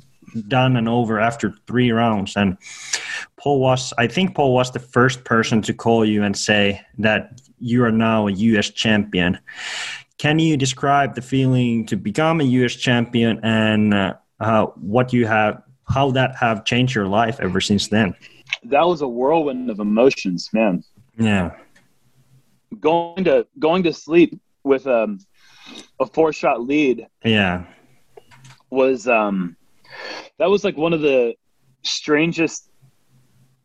done and over after three rounds. And Paul was, I think Paul was the first person to call you and say that you are now a US champion. Can you describe the feeling to become a US champion and uh, uh, what you have, how that have changed your life ever since then? That was a whirlwind of emotions, man. Yeah. Going to going to sleep with um, a four shot lead Yeah. was um, that was like one of the strangest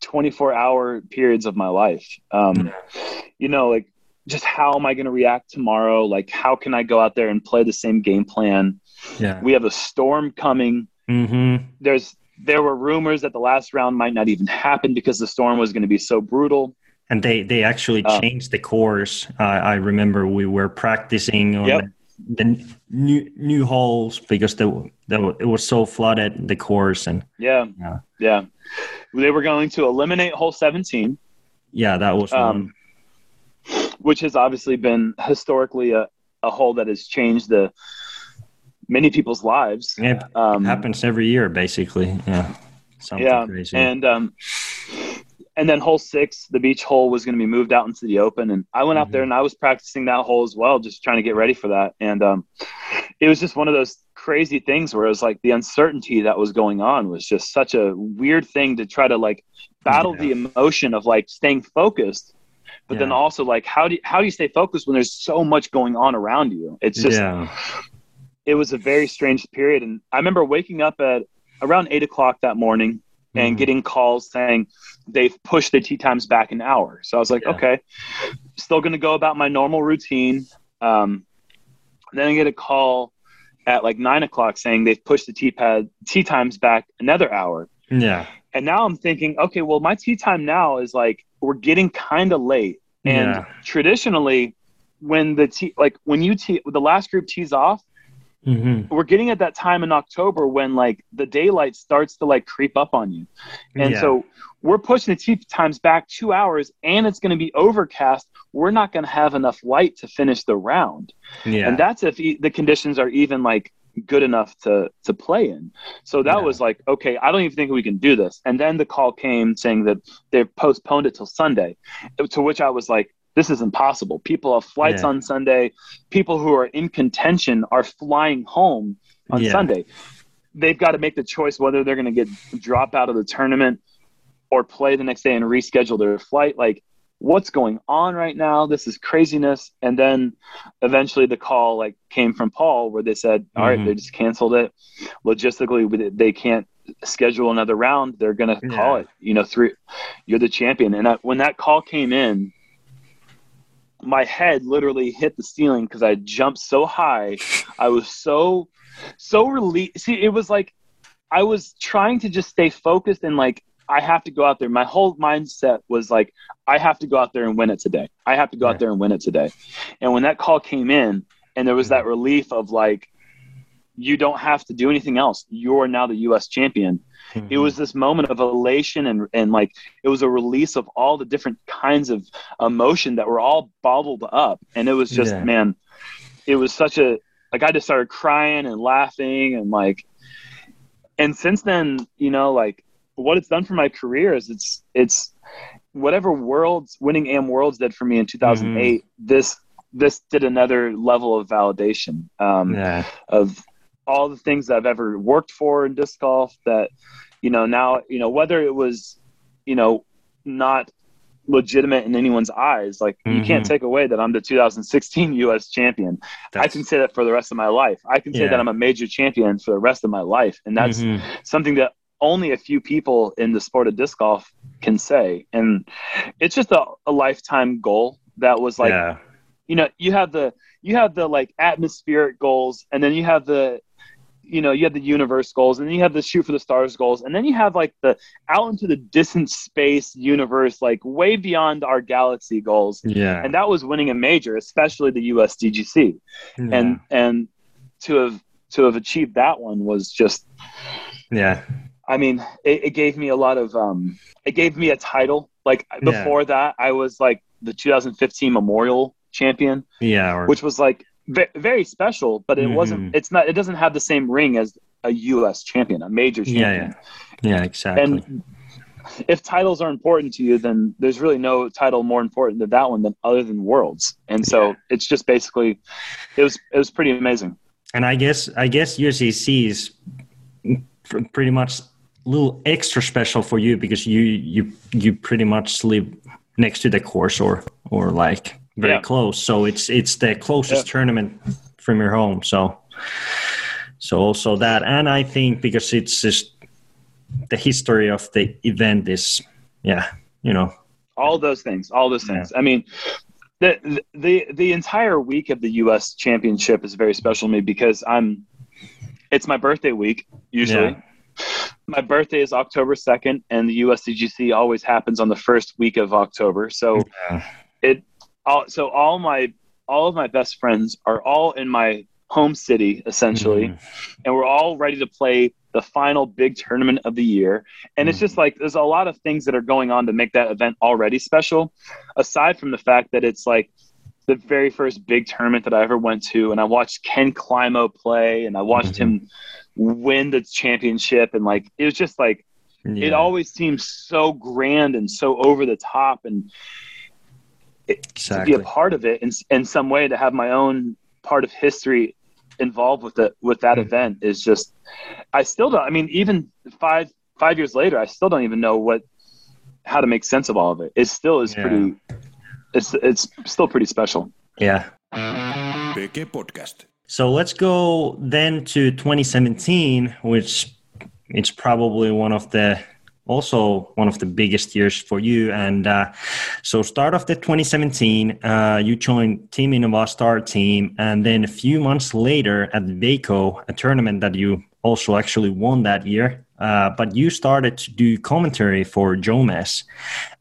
24 hour periods of my life. Um, you know, like just how am I going to react tomorrow? Like, how can I go out there and play the same game plan? Yeah. We have a storm coming. Mm-hmm. There's there were rumors that the last round might not even happen because the storm was going to be so brutal. And they, they actually Um, changed the course. I I remember we were practicing on Yep. the, new new holes because the, the it was so flooded the course and Yeah. Yeah. Yeah. They were going to eliminate hole 17 Yeah, that was um, which has obviously been historically a, a hole that has changed the many people's lives. It Um, happens every year, basically. Yeah. Something yeah, crazy. and um, and then hole six, the beach hole was going to be moved out into the open, and I went out there Mhm. and I was practicing that hole as well, just trying to get ready for that. And um, it was just one of those crazy things where it was like the uncertainty that was going on was just such a weird thing to try to like battle Yeah. the emotion of like staying focused, but then also like how do you, how do you stay focused when there's so much going on around you? It's just yeah. it was a very strange period. And I remember waking up at around eight o'clock that morning and Mhm. getting calls saying they've pushed the tea times back an hour. So I was like, Yeah. okay, still going to go about my normal routine. Um, then I get a call at like nine o'clock saying they've pushed the tea pad tea times back another hour. Yeah. And now I'm thinking, okay, well, my tea time now is like we're getting kind of late. And Yeah. traditionally, when the tea, like when you tee, the last group tees off, hmm we're getting at that time in October when like the daylight starts to like creep up on you. And Yeah. so we're pushing the tea times back two hours and it's going to be overcast. We're not going to have enough light to finish the round. Yeah. And that's if e- the conditions are even like good enough to, to play in. So that Yeah. was like, okay, I don't even think we can do this. And then the call came saying that they've postponed it till Sunday, to which I was like, this is impossible. People have flights Yeah. on Sunday. People who are in contention are flying home on Yeah. Sunday. They've got to make the choice whether they're going to get dropped out of the tournament or play the next day and reschedule their flight. Like, what's going on right now? This is craziness. And then eventually the call like came from Paul where they said, "All right, Mhm. they just canceled it. Logistically, they can't schedule another round. They're going to call it. You know, three. You're the champion." And I, when that call came in, my head literally hit the ceiling because I jumped so high. I was so so relieved. See, it was like I was trying to just stay focused and like I have to go out there. My whole mindset was like I have to go out there and win it today. I have to go out there and win it today. And when that call came in, and there was that relief of like you don't have to do anything else. You're now the U.S. champion it Mm-hmm. was this moment of elation and and like it was a release of all the different kinds of emotion that were all bottled up and it was just Yeah. man it was such a like i just started crying and laughing and like and since then you know like what it's done for my career is it's it's whatever worlds winning am worlds did for me in 2008 this this did another level of validation um yeah. of all the things that I've ever worked for in disc golf that, you know, now, you know, whether it was, you know, not legitimate in anyone's eyes, like you can't Mhm. take away that I'm the 2016 US champion. I can say that for the rest of my life. I can say that I'm a major champion for the rest of my life. And that's Mhm. something that only a few people in the sport of disc golf can say. And it's just a, a lifetime goal that was like, yeah. you know you have the you have the like atmospheric goals and then you have the you know you have the universe goals and then you have the shoot for the stars goals and then you have like the out into the distant space universe like way beyond our galaxy goals Yeah. and that was winning a major especially the USDGC yeah. and and to have to have achieved that one was just yeah. I mean, it, it gave me a lot of um, it gave me a title. Like Yeah. before that, I was like the 2015 Memorial champion, Yeah. Or, which was like ve- very special, but it Mhm. wasn't. It's not. It doesn't have the same ring as a U.S. champion, a major champion. Yeah. Yeah. Exactly. And if titles are important to you, then there's really no title more important than that one than other than worlds. And so Yeah. it's just basically, it was it was pretty amazing. And I guess I guess USCC is pretty much little extra special for you because you you you pretty much live next to the course or or like very Yeah. close. So it's it's the closest Yeah. tournament from your home. So so also that, and I think because it's just the history of the event is yeah you know all those things all those Yeah. things i mean the, the the entire week of the us championship is very special to me because i'm it's my birthday week usually Yeah. My birthday is october 2nd and the usdgc always happens on the first week of october so Yeah. it all so all my all of my best friends are all in my home city essentially Mhm. and we're all ready to play the final big tournament of the year. And it's just like there's a lot of things that are going on to make that event already special, aside from the fact that it's like the very first big tournament that I ever went to. And I watched Ken Climo play and I watched Mhm. him win the championship. And like, it was just like, it always seems so grand and so over the top. And to exactly. be a part of it in, in some way to have my own part of history involved with it with that Mhm. event is just i still don't i mean even five five years later i still don't even know what how to make sense of all of it it still is Yeah. pretty it's it's still pretty special Yeah. PK Podcast. So let's go then to 2017, which it's probably one of the also one of the biggest years for you. And uh, so start of the 2017, uh, you joined Team Innova Star Team, and then a few months later at Waco, a tournament that you also actually won that year. Uh, but you started to do commentary for Jomez,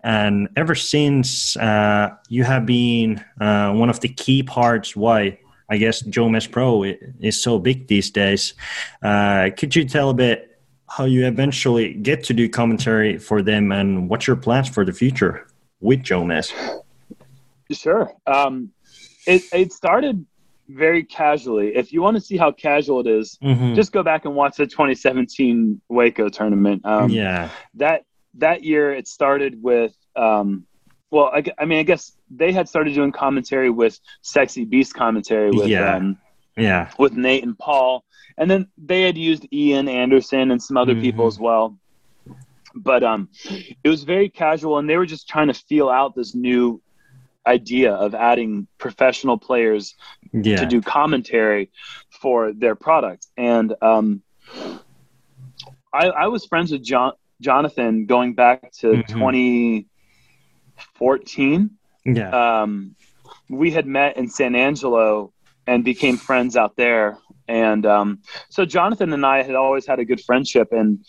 and ever since uh, you have been uh, one of the key parts why I guess Jomez Pro is so big these days. Uh, could you tell a bit how you eventually get to do commentary for them and what's your plans for the future with Jomez? sure um it it started very casually if you want to see how casual it is Mhm. just go back and watch the 2017 waco tournament um yeah, that that year it started with um well I, I mean i guess they had started doing commentary with sexy beast commentary with Yeah. um yeah, with nate and paul and then they had used ian anderson and some other people Mhm. as well but um it was very casual and they were just trying to feel out this new idea of adding professional players yeah, to do commentary for their product. And um, I, I was friends with John, Jonathan going back to Mhm. 2014. yeah, Um, we had met in San Angelo and became friends out there. And um, so Jonathan and I had always had a good friendship, and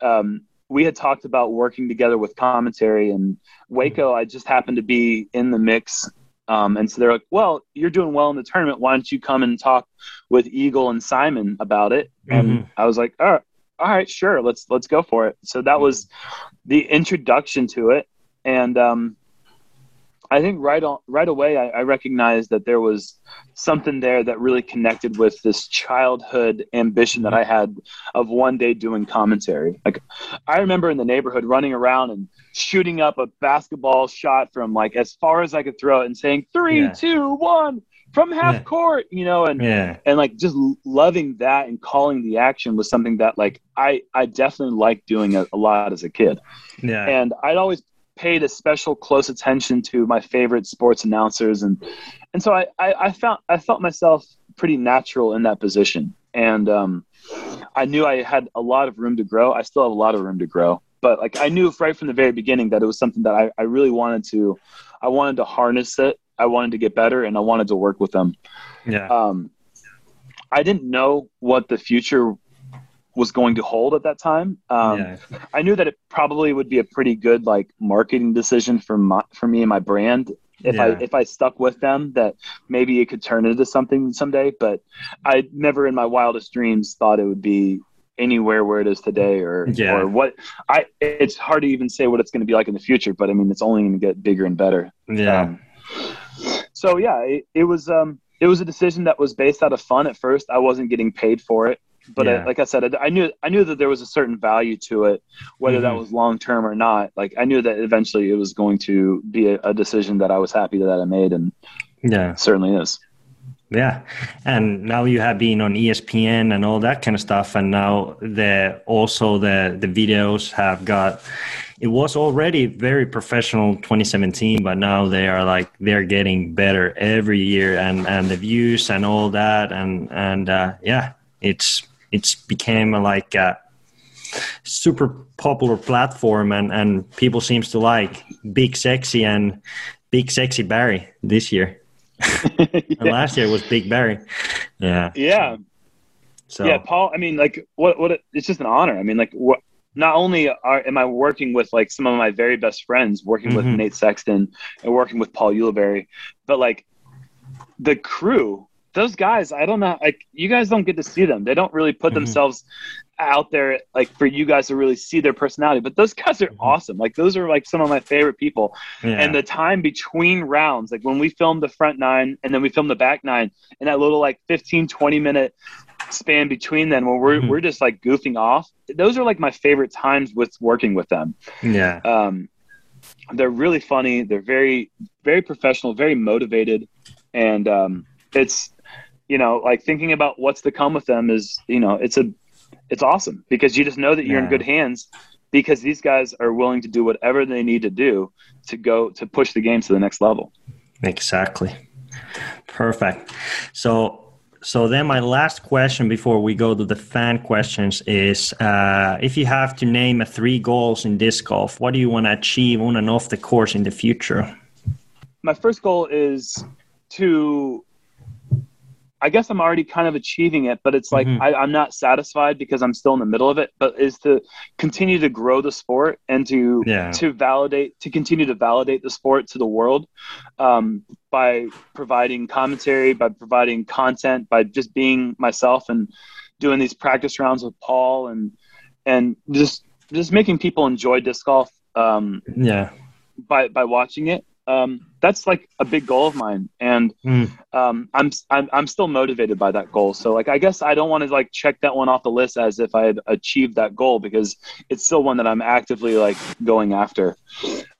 um, we had talked about working together with commentary. And Waco, I just happened to be in the mix. Um, and so they're like, "Well, you're doing well in the tournament. Why don't you come and talk with Eagle and Simon about it?" And Mhm. I was like, "All right, all right, sure, let's let's go for it." So that was the introduction to it, and um, I think right on right away I, I recognized that there was something there that really connected with this childhood ambition that I mm-hmm. had of one day doing commentary. Like I remember in the neighborhood running around and shooting up a basketball shot from like as far as I could throw it and saying three, Yeah. two, one from half Yeah. court, you know, and yeah, and like just loving that and calling the action was something that like I I definitely liked doing a, a lot as a kid yeah, and I'd always paid a special close attention to my favorite sports announcers. And and so I, I, I found I felt myself pretty natural in that position. And um, I knew I had a lot of room to grow. I still have a lot of room to grow but like I knew right from the very beginning that it was something that I, I really wanted to I wanted to harness it. I wanted to get better and I wanted to work with them. Yeah, um, I didn't know what the future was going to hold at that time um, yeah, I knew that it probably would be a pretty good like marketing decision for my for me and my brand if Yeah. I if I stuck with them that maybe it could turn into something someday. But I never in my wildest dreams thought it would be anywhere where it is today or Yeah. or what I it's hard to even say what it's going to be like in the future, but I mean it's only going to get bigger and better. yeah, Um, so yeah, it, it was um it was a decision that was based out of fun at first. I wasn't getting paid for it, but Yeah. I, like I said, I, I knew I knew that there was a certain value to it, whether that Mhm. was long term or not. Like I knew that eventually it was going to be a, a decision that I was happy that I made, and yeah. it certainly is. Yeah, and now you have been on ESPN and all that kind of stuff, and now the also the the videos have got. It was already very professional 2017, but now they are like they're getting better every year, and and the views and all that, and and uh, yeah, it's it's became a, like a super popular platform, and and people seems to like Big Sexy and Big Sexy Barry this year. And last year was Big Barry. Yeah. yeah, So yeah, Paul. I mean, like, what? What? It's just an honor. I mean, like, what? Not only are, am I working with like some of my very best friends, working with Mhm. Nate Sexton and working with Paul Ulibarri, but like the crew, those guys, I don't know, like you guys don't get to see them. They don't really put Mhm. themselves out there like for you guys to really see their personality but those guys are awesome like those are like some of my favorite people Yeah. and the time between rounds like when we filmed the front nine and then we filmed the back nine and that little like 15 20 minute span between them where we're, Mhm. we're just like goofing off those are like my favorite times with working with them yeah. um, they're really funny they're very very professional very motivated and um, it's you know like thinking about what's to come with them is you know it's a it's awesome because you just know that you're in good hands because these guys are willing to do whatever they need to do to go to push the game to the next level Exactly. Perfect. So so then my last question before we go to the fan questions is uh, if you have to name a three goals in disc golf, what do you want to achieve on and off the course in the future? my first goal is to I guess I'm already kind of achieving it, but it's like Mhm. I, I'm not satisfied because I'm still in the middle of it. But is to continue to grow the sport and to Yeah. to validate to continue to validate the sport to the world um, by providing commentary, by providing content, by just being myself and doing these practice rounds with Paul and and just just making people enjoy disc golf um, Yeah. by by watching it. Um, that's like a big goal of mine, and Mm. um, I'm, I'm I'm still motivated by that goal. So like I guess I don't want to like check that one off the list as if I had achieved that goal because it's still one that I'm actively like going after.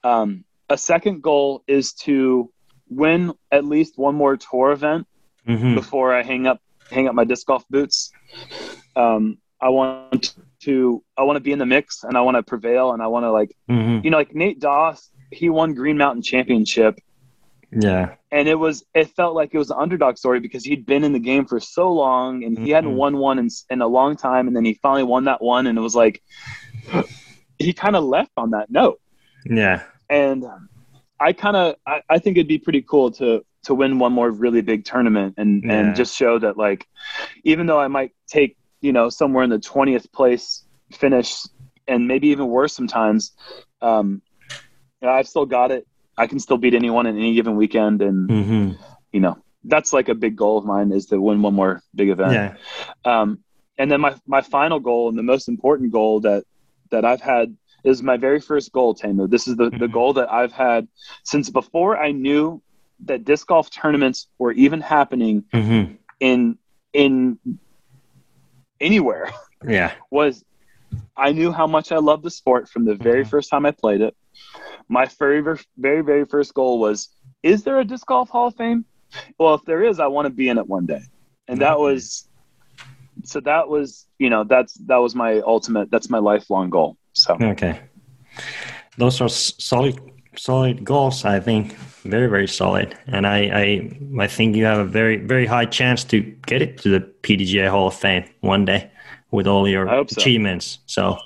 Um, a second goal is to win at least one more tour event hmm before I hang up hang up my disc golf boots. Um, I want to I want to be in the mix and I want to prevail and I want to like hmm you know like Nate Doss he won Green Mountain Championship Yeah. and it was it felt like it was an underdog story because he'd been in the game for so long and he hadn't Mhm. won one in, in a long time and then he finally won that one and it was like he kind of left on that note Yeah. and I kind of I, I think it'd be pretty cool to to win one more really big tournament and Yeah. and just show that like even though I might take you know somewhere in the 20th place finish and maybe even worse sometimes um I've still got it I can still beat anyone in any given weekend and hmm you know that's like a big goal of mine is to win one more big event Yeah. um, and then my my final goal and the most important goal that that I've had is my very first goal, Teemu. This is the, the Mhm. goal that I've had since before I knew that disc golf tournaments were even happening hmm in in anywhere Yeah. was I knew how much I loved the sport from the very Mhm. first time I played it. My very, very, very first goal was: Is there a disc golf Hall of Fame? Well, if there is, I want to be in it one day. And that was, so that was, you know, that's that was my ultimate. That's my lifelong goal. So Okay. Those are solid, solid goals. I think very, very solid, and I, I, I think you have a very, very high chance to get it to the PDGA Hall of Fame one day with all your I so. achievements. So,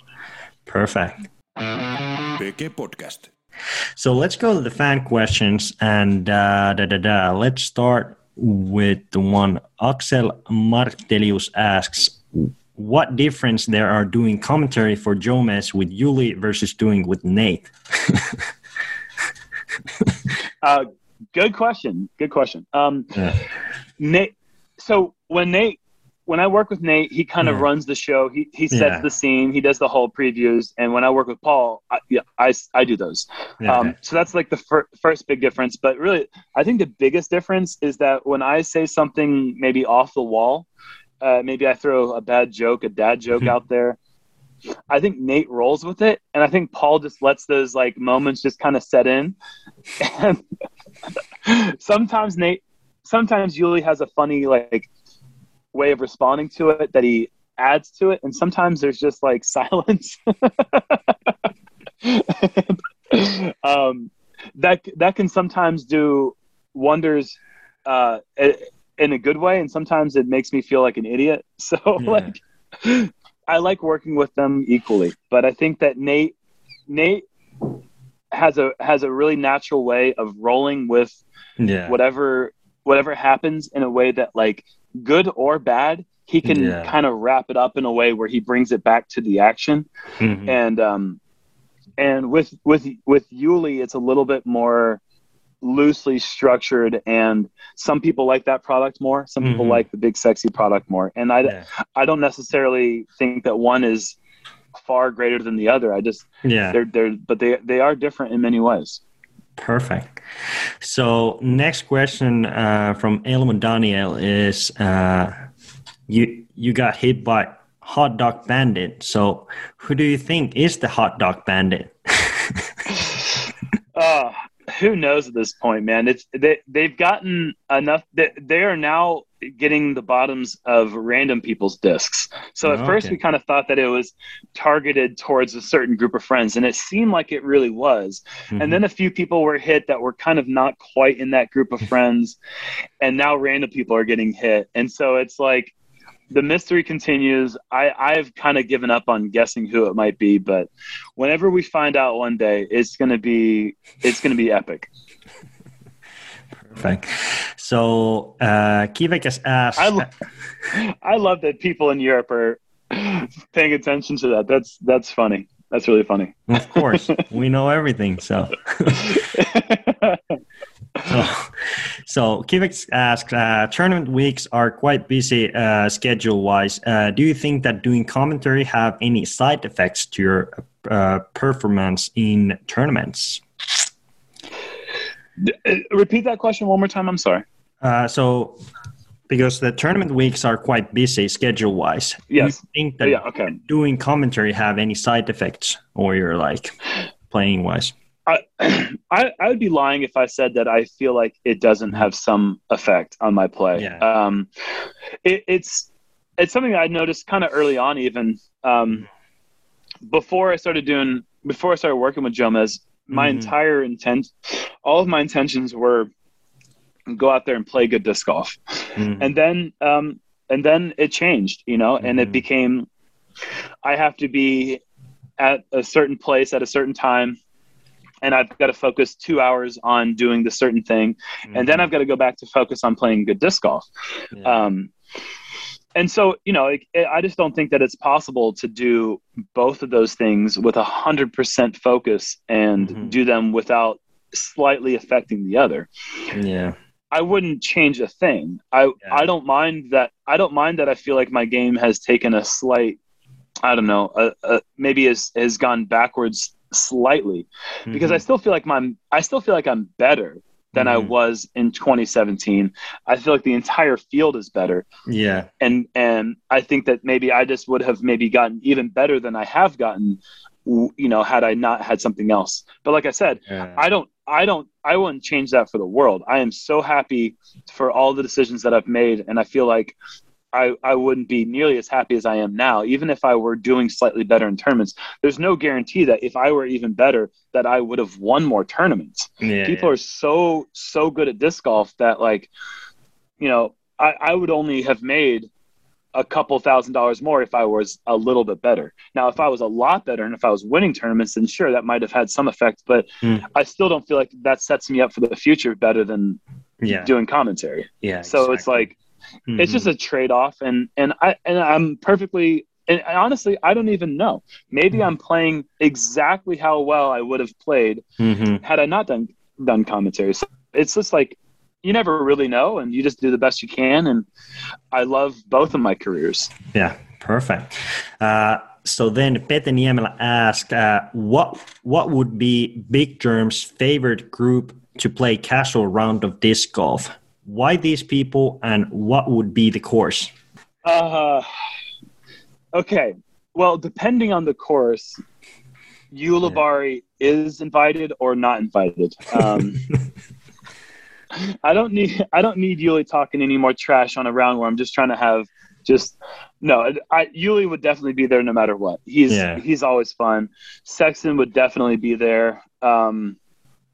perfect. PK Podcast. So let's go to the fan questions and uh, da, da, da. let's start with the one Axel Martelius asks what difference there are doing commentary for Jomez with Yuli versus doing with Nate. Uh, good question. Good question. Um, Yeah. Nate. So when Nate, when I work with Nate, he kind of Yeah. runs the show. He he sets Yeah. the scene. He does the whole previews. And when I work with Paul, I, yeah, I I do those. Yeah, Um, so that's like the fir- first big difference. But really, I think the biggest difference is that when I say something maybe off the wall, uh, maybe I throw a bad joke, a dad joke Mhm. out there. I think Nate rolls with it, and I think Paul just lets those like moments just kind of set in. And sometimes Nate, sometimes Yuli has a funny like way of responding to it that he adds to it, and sometimes there's just like silence. um, that that can sometimes do wonders uh, in a good way, and sometimes it makes me feel like an idiot. So Yeah. like, I like working with them equally, but I think that Nate Nate has a has a really natural way of rolling with yeah. whatever whatever happens in a way that like good or bad he can Yeah. kind of wrap it up in a way where he brings it back to the action Mhm. and um and with with with Yuli it's a little bit more loosely structured and some people like that product more some people Mhm. like the big sexy product more and i Yeah. i don't necessarily think that one is far greater than the other i just Yeah. they're they're but they they are different in many ways Perfect. So next question uh, from Elmo Daniel is uh, you you got hit by hot dog bandit. So who do you think is the hot dog bandit? uh who knows at this point man it's they, they've gotten enough they, they are now getting the bottoms of random people's discs. So at Oh, first okay. we kind of thought that it was targeted towards a certain group of friends and it seemed like it really was. Mm-hmm. and then a few people were hit that were kind of not quite in that group of friends and now random people are getting hit. And so it's like the mystery continues. I i've kind of given up on guessing who it might be but whenever we find out one day it's going to be it's going to be epic Perfect. So uh, Kivek has asked. I, lo- I love that people in europe are paying attention to that that's that's funny that's really funny of course, we know everything. So. So, so Kivix asks, uh, tournament weeks are quite busy uh, schedule-wise. Uh, do you think that doing commentary have any side effects to your uh, performance in tournaments? Uh, repeat that question one more time i'm sorry Uh, so, because the tournament weeks are quite busy schedule-wise, do you Yes. think that yeah okay doing commentary have any side effects, or you're like playing-wise? I, I I would be lying if I said that I feel like it doesn't have some effect on my play. Yeah. Um, it, it's it's something I noticed kind of early on, even um, before I started doing before I started working with Jomez. My Mhm. entire intent, all of my intentions were go out there and play good disc golf Mhm. and then um and then it changed you know and it became i have to be at a certain place at a certain time and i've got to focus two hours on doing the certain thing and then i've got to go back to focus on playing good disc golf Yeah. um and so you know it, it- i just don't think that it's possible to do both of those things with a hundred percent focus and Mhm. do them without slightly affecting the other yeah. I wouldn't change a thing. I Yeah. I don't mind that. I don't mind that. I feel like my game has taken a slight. I don't know. A, a, maybe has has gone backwards slightly because I Mhm. still feel like my I still feel like I'm better than I Mhm. was in 2017. I feel like the entire field is better, yeah. and and I think that maybe I just would have maybe gotten even better than I have gotten. You know, had I not had something else. But like I said, Yeah. I don't I don't I wouldn't change that for the world. I am so happy for all the decisions that I've made and I feel like I, I wouldn't be nearly as happy as I am now, even if I were doing slightly better in tournaments. There's no guarantee that if I were even better, that I would have won more tournaments. yeah. People are so so good at disc golf that like, you know, I, I would only have made a couple thousand dollars more if I was a little bit better. Now, if I was a lot better and if I was winning tournaments, then sure, that might have had some effect. But Hmm. I still don't feel like that sets me up for the future better than yeah. doing commentary. yeah. So it's like it's Mhm. just a trade off, and and I and I'm perfectly. And honestly, I don't even know. Maybe Hmm. I'm playing exactly how well I would have played Mhm. had I not done done commentary. So it's just like you never really know, and you just do the best you can. And I love both of my careers. Yeah, perfect. Uh, so then Pete Niemela asked, uh, what what would be Big Jerm's favorite group to play casual round of disc golf? Why these people, and what would be the course? Uh, okay. Well, depending on the course, Ulibarri is invited or not invited. Um, I don't need I don't need Yuli talking any more trash on a round where I'm just trying to have just no. I Yuli would definitely be there no matter what. He's Yeah. he's always fun. Sexton would definitely be there. Um,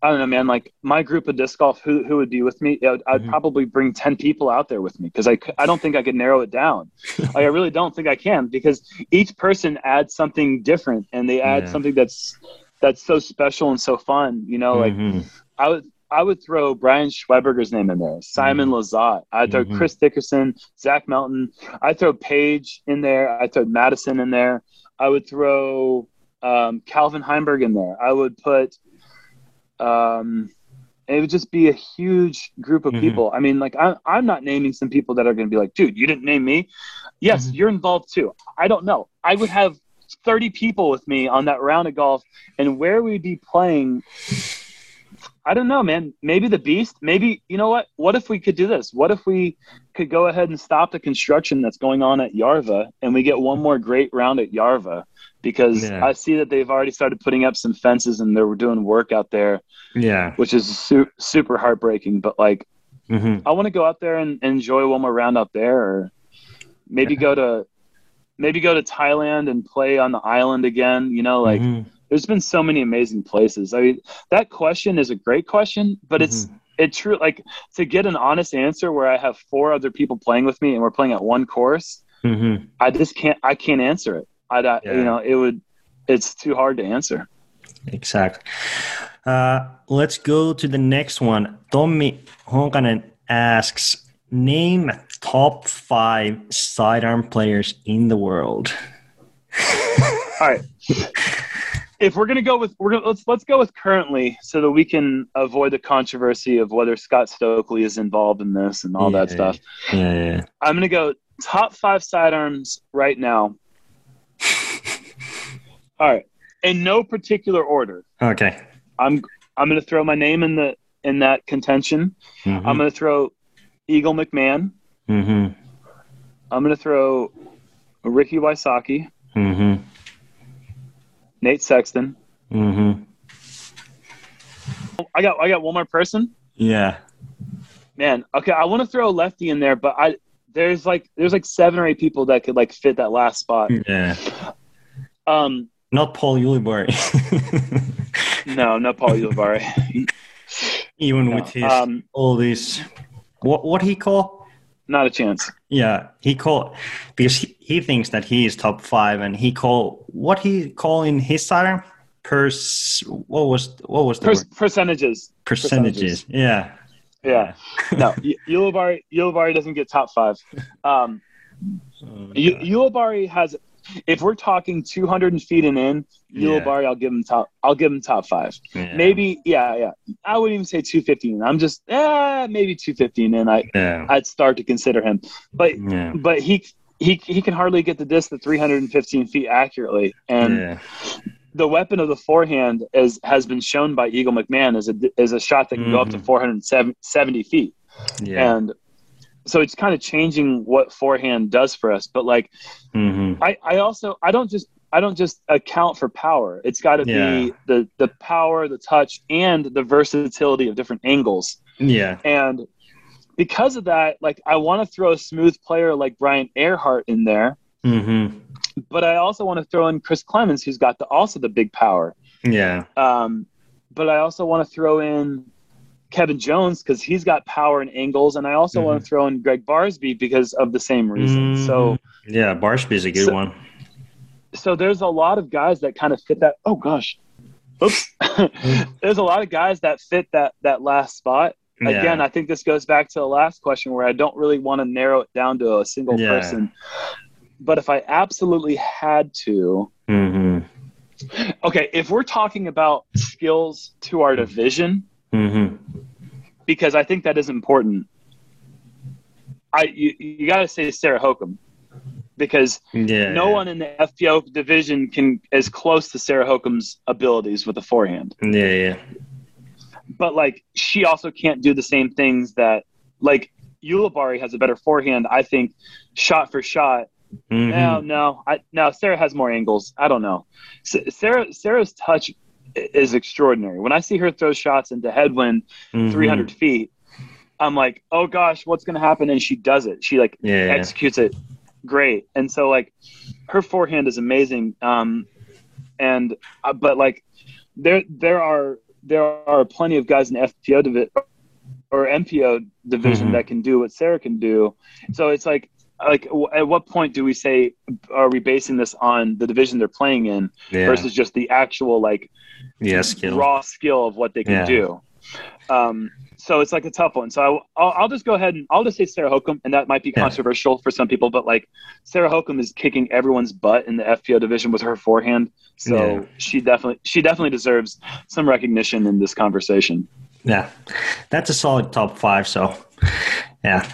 I don't know, man. Like my group of disc golf, who who would be with me? I'd, I'd Mhm. probably bring ten people out there with me because I I don't think I could narrow it down. like I really don't think I can because each person adds something different and they add Yeah. something that's that's so special and so fun. You know, like Mhm. I would I would throw Brian Schweberger's name in there, Simon Lizotte. I'd throw Mhm. Chris Dickerson, Zach Melton. I'd throw Paige in there. I'd throw Madison in there. I would throw um, Calvin Heimburg in there. I would put um, it would just be a huge group of Mhm. people. I mean, like I'm I'm not naming some people that are going to be like, dude, you didn't name me. Yes, Mhm. you're involved too. I don't know. I would have 30 people with me on that round of golf, and where we'd be playing. I don't know, man. Maybe the beast. Maybe you know what? What if we could do this? What if we could go ahead and stop the construction that's going on at Järva, and we get one more great round at Järva? Because Yeah. I see that they've already started putting up some fences, and they're doing work out there Yeah. which is su- super heartbreaking. But like, hmm I want to go out there and enjoy one more round out there, or maybe go to maybe go to Thailand and play on the island again. You know, like Mhm. There's been so many amazing places. I mean, that question is a great question, but it's it true like to get an honest answer where I have four other people playing with me and we're playing at one course. Mhm. I just can't. I can't answer it. I I- Yeah. you know it would. It's too hard to answer. Exactly. Uh, let's go to the next one. Tommy Honkanen asks, name top five sidearm players in the world. All right. if we're gonna go with we're gonna let's let's go with currently so that we can avoid the controversy of whether Scott Stokely is involved in this and all that stuff. Yeah, yeah. I'm gonna go top five sidearms right now. all right. In no particular order. Okay. I'm I'm gonna throw my name in the in that contention. Mhm. I'm gonna throw Eagle McMahon. Mhm. I'm gonna throw Ricky Wysocki, Mhm. Nate Sexton. Mm-hmm. I got I got one more person. Yeah. Man, okay, I want to throw a lefty in there, but I there's like there's like seven or eight people that could like fit that last spot. Yeah. Um, Not Paul Ulibarri. no, not Paul Ulibarri. Even No, with his um, all these what what he call not a chance. Yeah, he call because he, he thinks that he is top five, and he call what he call in his sidearm pers. What was what was the Per- word? percentages. percentages? Yeah, Yeah. No, U- Ulibarri Ulibarri doesn't get top five. Um, Oh, U- God. Ulibarri has. If we're talking 200 feet and in, Yeah. Ulibarri, I'll give him top. I'll give him top five. Yeah. Maybe, yeah, yeah. I wouldn't even say 250. I'm just, eh, maybe 250, and I, Yeah, I'd start to consider him. But yeah, but he he he can hardly get the disc at 315 feet accurately, and yeah, the weapon of the forehand is has been shown by Eagle McMahon as a is a shot that can go up to Mhm. 470 feet, yeah. and so it's kind of changing what forehand does for us. But like hmm I I also I don't just I don't just account for power. It's got to Yeah. be the the power, the touch, and the versatility of different angles. Yeah, And because of that, like I want to throw a smooth player like Brian Earhart in there, hmm but I also want to throw in Chris Clemons, who's got the also the big power. yeah, Um, but I also want to throw in Kevin Jones because he's got power and angles, and I also want to throw in Greg Barsby because of the same reason. So, yeah. Barsby's a good So- one. so there's a lot of guys that kind of fit that. Oh gosh, oops. there's a lot of guys that fit that that last spot. Yeah. Again, I think this goes back to the last question where I don't really want to narrow it down to a single Yeah. person. But if I absolutely had to, hmm okay, if we're talking about skills to our division, hmm because I think that is important. I you, you got to say Sarah Hokom because Yeah. no one in the FPO division can as close to Sarah Hokom's abilities with a forehand. Yeah, yeah, But like she also can't do the same things that like Ulibarri has a better forehand. I think shot for shot. Mhm. No, no, I no. Sarah has more angles. I don't know. S- Sarah Sarah's touch is extraordinary. When I see her throw shots into headwind Mhm. 300 feet, I'm like, oh gosh, what's going to happen? And she does it. She like Yeah. executes it great. And so like her forehand is amazing. Um, and uh, but like there there are there are plenty of guys in FPO division or MPO division Mhm. that can do what Sarah can do. So it's like like at what point do we say are we basing this on the division they're playing in yeah. versus just the actual like yeah, skill. raw skill of what they can Yeah. do. Um, so it's like a tough one. So I, will I'll just go ahead and I'll just say Sarah Hokom, and that might be controversial for some people, but like Sarah Hokom is kicking everyone's butt in the FPO division with her forehand. So she definitely she definitely deserves some recognition in this conversation. Yeah, that's a solid top five. So, yeah.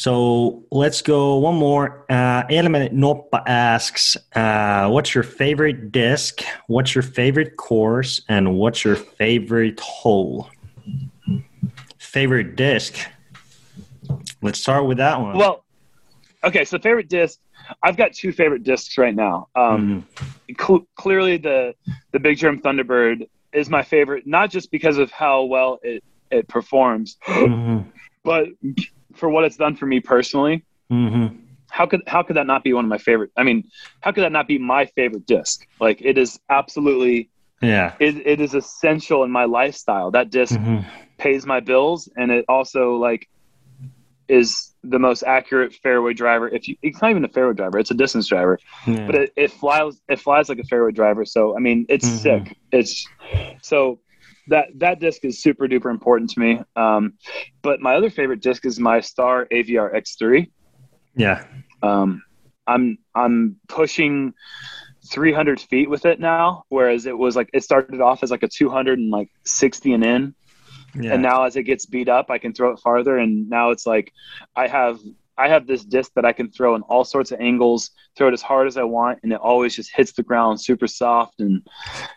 So let's go one more. Uh, Element Noppa asks, uh, "What's your favorite disc? What's your favorite course? And what's your favorite hole?" Favorite disc. Let's start with that one. Well, okay. So favorite disc. I've got two favorite discs right now. Um, cl- clearly, the the Big Jerm Thunderbird is my favorite, not just because of how well it it performs, Mhm. but for what it's done for me personally. Mhm. How could how could that not be one of my favorite? I mean, how could that not be my favorite disc? Like it is absolutely Yeah. it, it is essential in my lifestyle. That disc Mhm. pays my bills, and it also like is the most accurate fairway driver. If you, it's not even a fairway driver; it's a distance driver, Yeah. but it, it flies it flies like a fairway driver. So I mean, it's Mhm. sick. It's so that that disc is super duper important to me. Um, but my other favorite disc is my Star Aviar X3. yeah. Um, I'm I'm pushing 300 feet with it now, whereas it was like it started off as like a 200 and like 60 and in, Yeah. and now as it gets beat up, I can throw it farther, and now it's like I have I have this disc that I can throw in all sorts of angles, throw it as hard as I want, and it always just hits the ground super soft and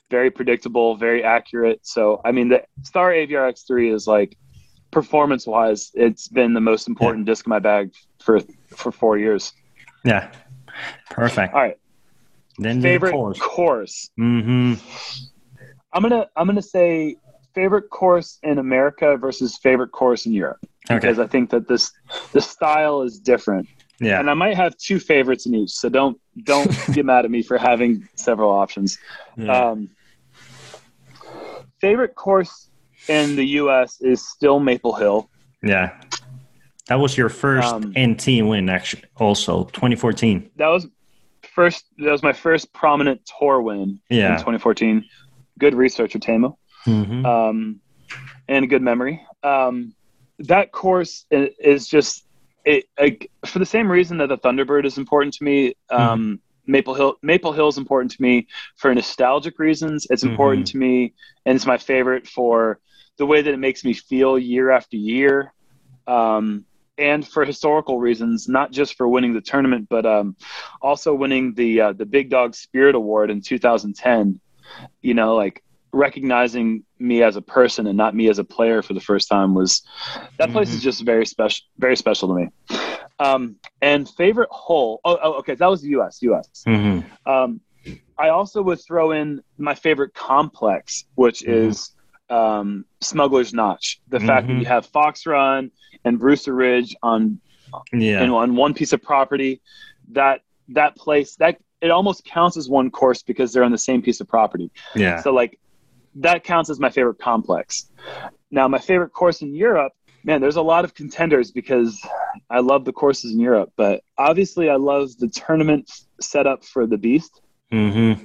very predictable, very accurate. So I mean, the Star Aviar X3 is like performance wise, it's been the most important disc in my bag for for four years. yeah. Perfect. All right. Then favorite the course. course. Mm-hmm. I'm gonna I'm gonna say favorite course in America versus favorite course in Europe Okay. because I think that this the style is different, Yeah. and I might have two favorites in each. So don't don't get mad at me for having several options. yeah. Um, favorite course in the U.S. is still Maple Hill. yeah. That was your first um, NT win, actually. Also, 2014. That was first. That was my first prominent tour win in Yeah. 2014. Good researcher, Teemu. Mm-hmm. um, and a good memory. Um, that course is just it, like, for the same reason that the Thunderbird is important to me. Um, Maple Hill Maple Hill is important to me for nostalgic reasons. It's important to me, and it's my favorite for the way that it makes me feel year after year. Um, and for historical reasons, not just for winning the tournament, but um, also winning the uh, the Big Dog Spirit Award in 2010. You know, like recognizing me as a person and not me as a player for the first time was that place Mhm. is just very special very special to me um and favorite hole oh, oh okay that was the us us Mm-hmm. um i also would throw in my favorite complex which Mhm. is um smuggler's notch the fact that Mhm. you have fox run and brewster ridge on Yeah. in on one piece of property that that place that it almost counts as one course because they're on the same piece of property yeah. so like that counts as my favorite complex. Now my favorite course in Europe, man, there's a lot of contenders because I love the courses in Europe, but obviously I love the tournament setup for the Beast. mm-hmm.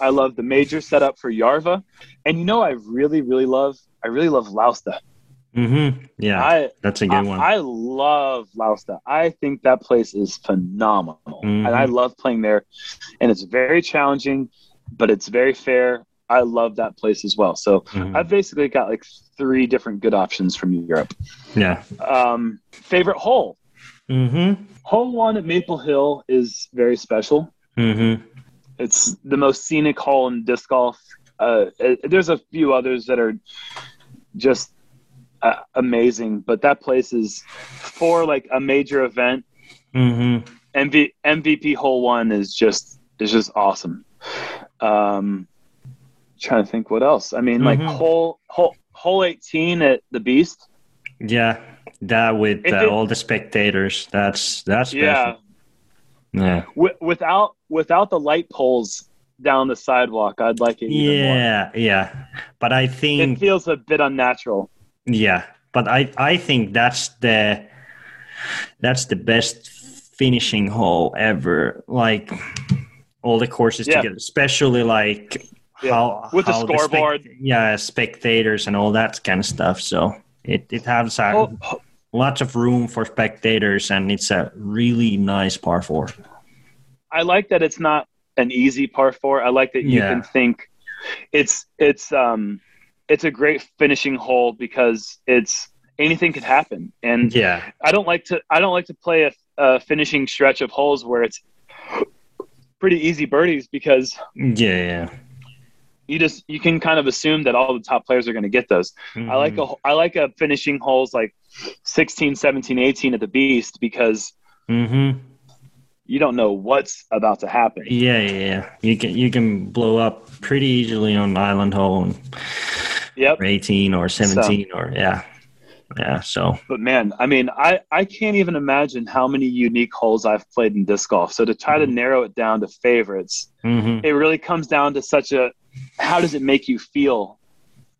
I love the major setup for Järva. And you know I really really love I really love Lausta. Mm-hmm. Yeah. I That's a good I, one. I love Lausta. I think that place is phenomenal. Mhm. And I love playing there. And it's very challenging, but it's very fair. I love that place as well. So Mhm. I've basically got like three different good options from Europe. yeah. Um, favorite hole. Mm-hmm. Hole one at Maple Hill is very special. Mm-hmm. It's the most scenic hole in disc golf. Uh, it- there's a few others that are just uh, amazing, but that place is for like a major event. Mm-hmm. MV, MVP hole one is just is just awesome. Um, trying to think what else. I mean, like Mhm. hole hole hole 18 at the Beast. Yeah. That with uh, it- all the spectators. That's that's Yeah, special. Yeah. Wi- without without the light poles down the sidewalk, I'd like it even more. Yeah. Yeah. But I think It feels a bit unnatural. Yeah, but I I think that's the that's the best finishing hole ever. Like all the courses Yeah. together, especially like Yeah. how With the how scoreboard. spec- yeah, spectators and all that kind of stuff. So it it has a, Hole- ho- lots of room for spectators, and it's a really nice par four. I like that it's not an easy par four. I like that you Yeah. can think it's it's um it's a great finishing hole because it's anything could happen. And Yeah. I don't like to I don't like to play a, a finishing stretch of holes where it's pretty easy birdies because Yeah. Yeah. You just you can kind of assume that all the top players are going to get those. I like a I like a finishing holes like 16, 17, 18 at the beast because Mm-hmm. you don't know what's about to happen. Yeah, yeah, yeah. You can you can blow up pretty easily on island hole and Yep. or 18 or 17 or yeah. Yeah, so But man, I mean, I, I can't even imagine how many unique holes I've played in disc golf. So to try to narrow it down to favorites, mhm. it really comes down to such a how does it make you feel?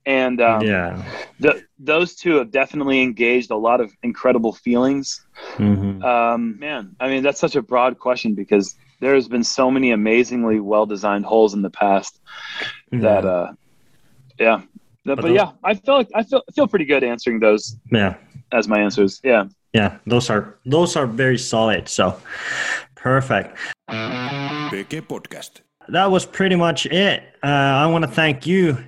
And um, yeah. the, those two have definitely engaged a lot of incredible feelings. Mhm. Um, man, I mean, that's such a broad question because there has been so many amazingly well designed holes in the past that, uh, yeah. But, those- yeah, I feel like I feel feel pretty good answering those yeah. as my answers. Yeah. Yeah, those are those are very solid. So perfect. PK Podcast. That was pretty much it. Uh, I want to thank you,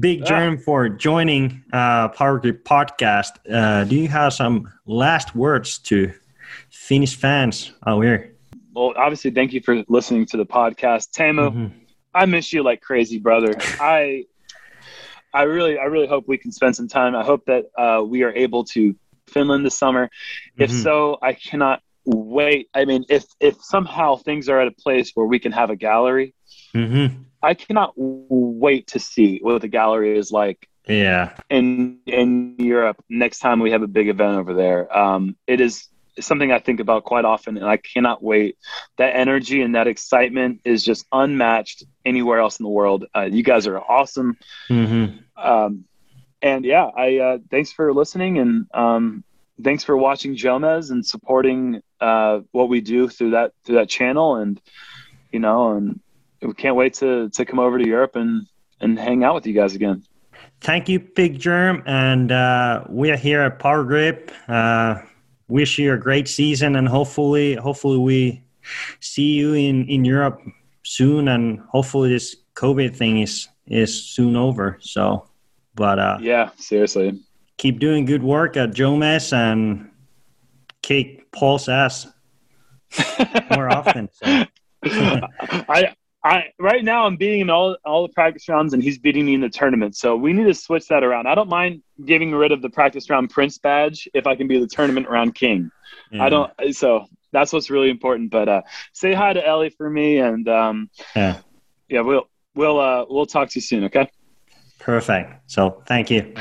Big. Jerm, for joining uh, Power Grip Podcast. Uh, do you have some last words to Finnish fans out here? Well, obviously, thank you for listening to the podcast, Teemu. Mhm. I miss you like crazy, brother. I, I really, I really hope we can spend some time. I hope that uh, we are able to Finland this summer. If Mhm. so, I cannot wait. I mean, if if somehow things are at a place where we can have a gallery, Mhm. I cannot wait to see what the gallery is like Yeah. in in Europe next time we have a big event over there. Um, it is something I think about quite often, and I cannot wait. That energy and that excitement is just unmatched anywhere else in the world. Uh, you guys are awesome, hmm um, and yeah, I uh, thanks for listening and um, thanks for watching Jomez and supporting uh, what we do through that through that channel, and you know, and we can't wait to to come over to Europe and and hang out with you guys again. Thank you, Big Jerm, and uh, we are here at Power Grip. Uh, wish you a great season, and hopefully, hopefully we see you in in Europe soon, and hopefully this COVID thing is is soon over. So, but uh, Yeah, seriously. keep doing good work at Jomez and kick Paul's ass more often. So. I I right now I'm beating him in all all the practice rounds and he's beating me in the tournament. So we need to switch that around. I don't mind getting rid of the practice round prince badge if I can be the tournament round king. I don't so that's what's really important. But uh say hi to Ellie for me and um Yeah, yeah, we'll we'll uh we'll talk to you soon, okay? perfect. So, thank you.